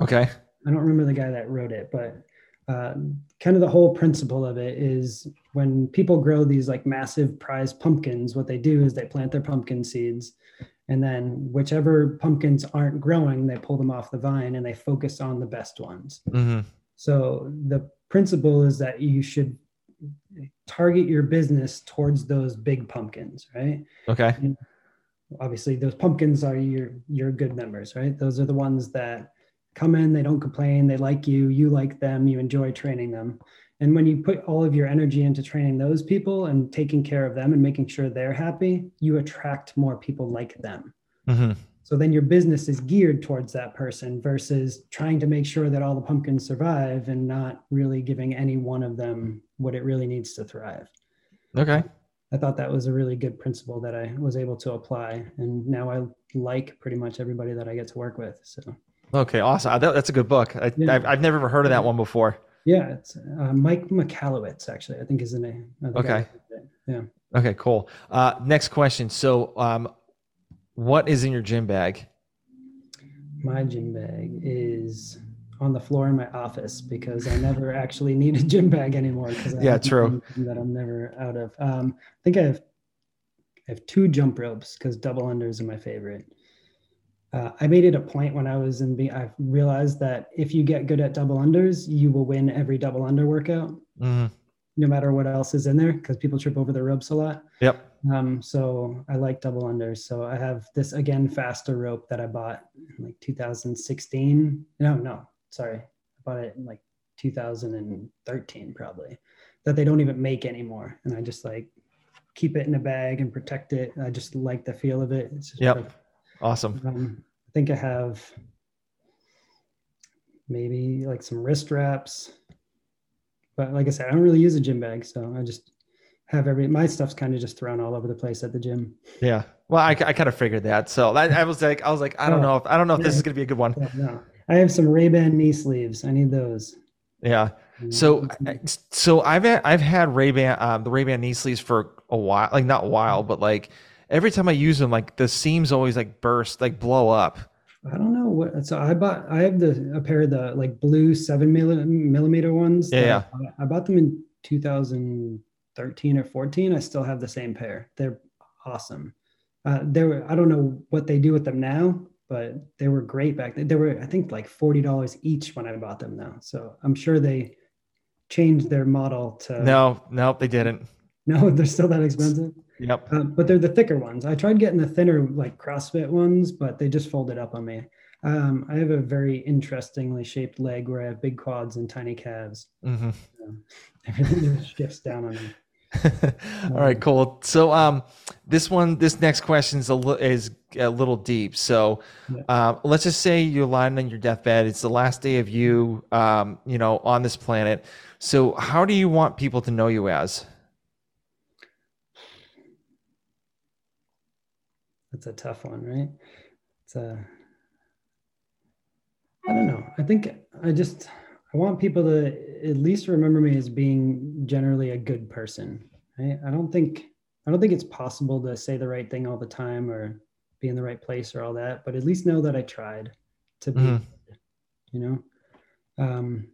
Okay. I don't remember the guy that wrote it, but uh, kind of the whole principle of it is when people grow these like massive prize pumpkins, what they do is they plant their pumpkin seeds and then whichever pumpkins aren't growing, they pull them off the vine and they focus on the best ones. Mm-hmm. So the principle is that you should target your business towards those big pumpkins, right? Okay. And obviously, those pumpkins are your your good members, right? Those are the ones that come in, they don't complain, they like you, you like them, you enjoy training them. And when you put all of your energy into training those people and taking care of them and making sure they're happy, you attract more people like them. Mm-hmm. So then your business is geared towards that person versus trying to make sure that all the pumpkins survive and not really giving any one of them what it really needs to thrive. Okay. I thought that was a really good principle that I was able to apply. And now I like pretty much everybody that I get to work with. So, Okay. Awesome. That, that's a good book. I, Yeah. I've never heard of that one before. Yeah, it's uh, Mike McAllowitz, actually, I think is the name. of the guy Okay. who did it. Yeah. Okay. Cool. Uh, next question. So, um, what is in your gym bag? My gym bag is on the floor in my office because I never actually need a gym bag anymore. Because Yeah, true. That I'm never out of. Um, I think I have I have two jump ropes because double unders are my favorite. Uh, I made it a point when I was in. B- I realized that if you get good at double unders, you will win every double under workout, Mm-hmm. no matter what else is in there, because people trip over their ropes a lot. Yep. Um, so I like double unders. So I have this Again Faster rope that I bought in like 2016. No, no, sorry. I bought it in like 2013 probably. That they don't even make anymore. And I just like keep it in a bag and protect it. I just like the feel of it. It's just Yep. perfect. Awesome. Um, I think I have maybe like some wrist wraps. But like I said, I don't really use a gym bag, so I just have every my stuff's kind of just thrown all over the place at the gym. Yeah. Well, I, I kind of figured that. So I, I was like, I was like, I don't Oh, know if I don't know if this is gonna be a good one. Yeah, no. I have some Rehband knee sleeves. I need those. Yeah. So, so I've had, I've had Rehband, um, the Rehband knee sleeves for a while, like not a while, but like every time I use them, like the seams always like burst, like blow up. I don't know what. So I bought. I have the a pair of the like blue seven millimeter ones. Yeah, yeah. I bought. I bought them in 2013 or 14. I still have the same pair. They're awesome. Uh, they were. I don't know what they do with them now, but they were great back then. They were. I think like forty dollars each when I bought them now. So I'm sure they changed their model to. No, no, they didn't. No, they're still that expensive. Yep. Uh, but they're the thicker ones. I tried getting the thinner, like CrossFit ones, but they just folded up on me. Um, I have a very interestingly shaped leg where I have big quads and tiny calves. hmm Everything just shifts down on me. All right, cool. So, um, this one, this next question is a li- is a little deep. So, uh, let's just say you're lying on your deathbed. It's the last day of you, um, you know, on this planet. So, how do you want people to know you as? That's a tough one, right? It's a. I don't know. I think I just I want people to at least remember me as being generally a good person. Right? I don't think I don't think it's possible to say the right thing all the time or be in the right place or all that, but at least know that I tried to be. Mhm. You know, um,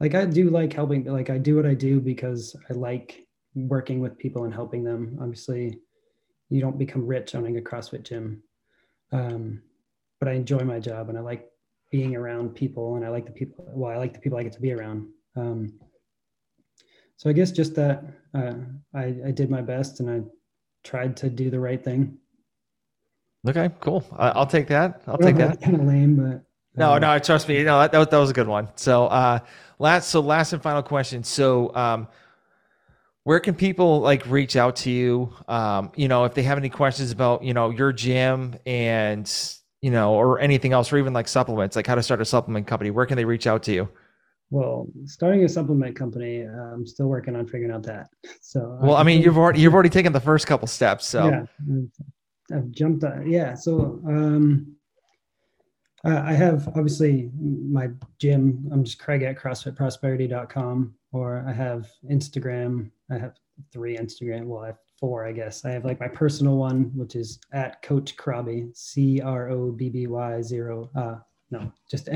like I do like helping. Like I do what I do because I like working with people and helping them. Obviously, you don't become rich owning a CrossFit gym. Um, but I enjoy my job and I like being around people and I like the people, well, I like the people I get to be around. Um, so I guess just that uh, I, I did my best and I tried to do the right thing. Okay, cool. I'll take that. I'll take that. Kind of lame, but No, um, no, trust me. No, that, that, was, that was a good one. So, uh, last, so last and final question. So, um, where can people like reach out to you? Um, you know, if they have any questions about, you know, your gym and, you know, or anything else, or even like supplements, like how to start a supplement company, where can they reach out to you? Well, starting a supplement company, uh, I'm still working on figuring out that. So, Well, I mean, you've already, you've already taken the first couple steps. So, yeah I've- jumped on yeah so um uh, i have obviously my gym i'm just craig at crossfitprosperity.com or i have instagram i have three Instagram. Well, I have four, I guess. I have like my personal one, which is at Coach Crobby, C R O B B Y zero. Uh, no, just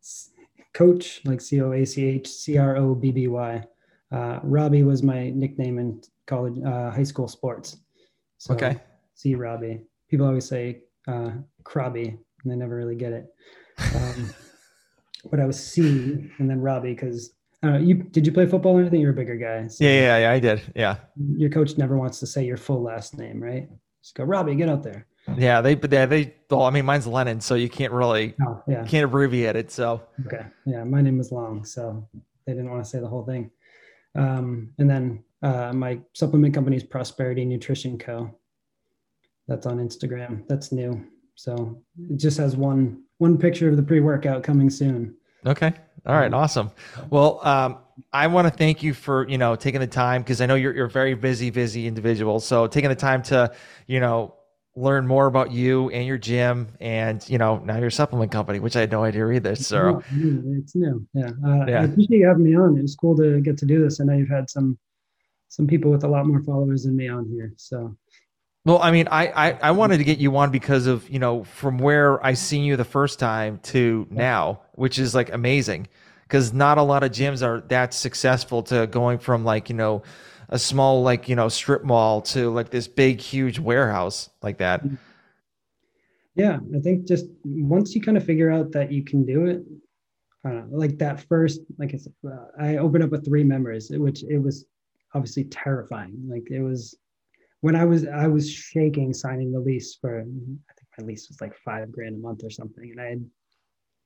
Coach, like C O A C H C R O B B Y. Uh, Robbie was my nickname in college, uh, high school sports. So, okay. C Robbie. People always say uh, Crobby, and they never really get it. Um, but I was C and then Robbie because uh, you did you play football or anything? You're a bigger guy. So yeah, yeah, yeah, I did. Yeah. Your coach never wants to say your full last name, right? Just go, Robbie, get out there. Yeah, they, but they, they, well, I mean, mine's Lennon, so you can't really, oh, yeah, can't abbreviate it. So okay, yeah, my name was long, so they didn't want to say the whole thing. Um, and then uh, my supplement company is Prosperity Nutrition Co. That's on Instagram. That's new. So it just has one one picture of the pre-workout coming soon. Okay. All right. Awesome. Well, um, I want to thank you for you know taking the time because I know you're you're a very busy, busy individual. So taking the time to you know learn more about you and your gym and you know now your supplement company, which I had no idea either. So it's new. Yeah. Uh, yeah. I appreciate you having me on. It was cool to get to do this. I know you've had some some people with a lot more followers than me on here. So well, I mean, I, I, I wanted to get you on because of you know from where I seen you the first time to now, which is like amazing, because not a lot of gyms are that successful to going from like you know a small like you know strip mall to like this big huge warehouse like that. Yeah, I think just once you kind of figure out that you can do it, uh, like that first, like I said, uh, I opened up with three members, which it was obviously terrifying. Like it was when I was I was shaking signing the lease for I think my lease was like five grand a month or something, and I had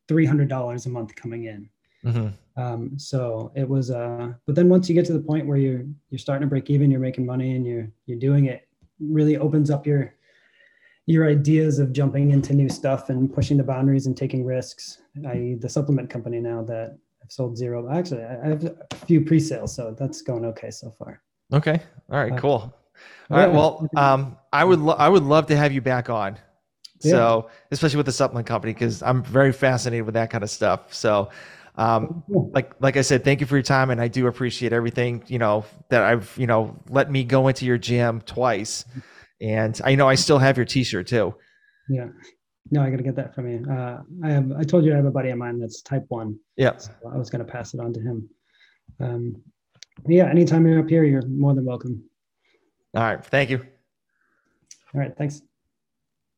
three hundred dollars a month coming in. Mm-hmm. Um, so it was uh but then once you get to the point where you're you're starting to break even, you're making money and you're you're doing it, really opens up your your ideas of jumping into new stuff and pushing the boundaries and taking risks. I the supplement company now that I've sold zero. Actually, I have a few pre-sales, so that's going okay so far. Okay. All right. Uh, cool. All right. Well, um, I would lo- I would love to have you back on. Yeah. So, especially with the supplement company, because I'm very fascinated with that kind of stuff. So, um, like like I said, thank you for your time, and I do appreciate everything. You know that I've you know let me go into your gym twice, and I know I still have your T-shirt too. Yeah. No, I got to get that from you. Uh, I have. I told you I have a buddy of mine that's type one. Yeah. So I was going to pass it on to him. Um, yeah. Anytime you're up here, you're more than welcome. All right. Thank you. All right. Thanks.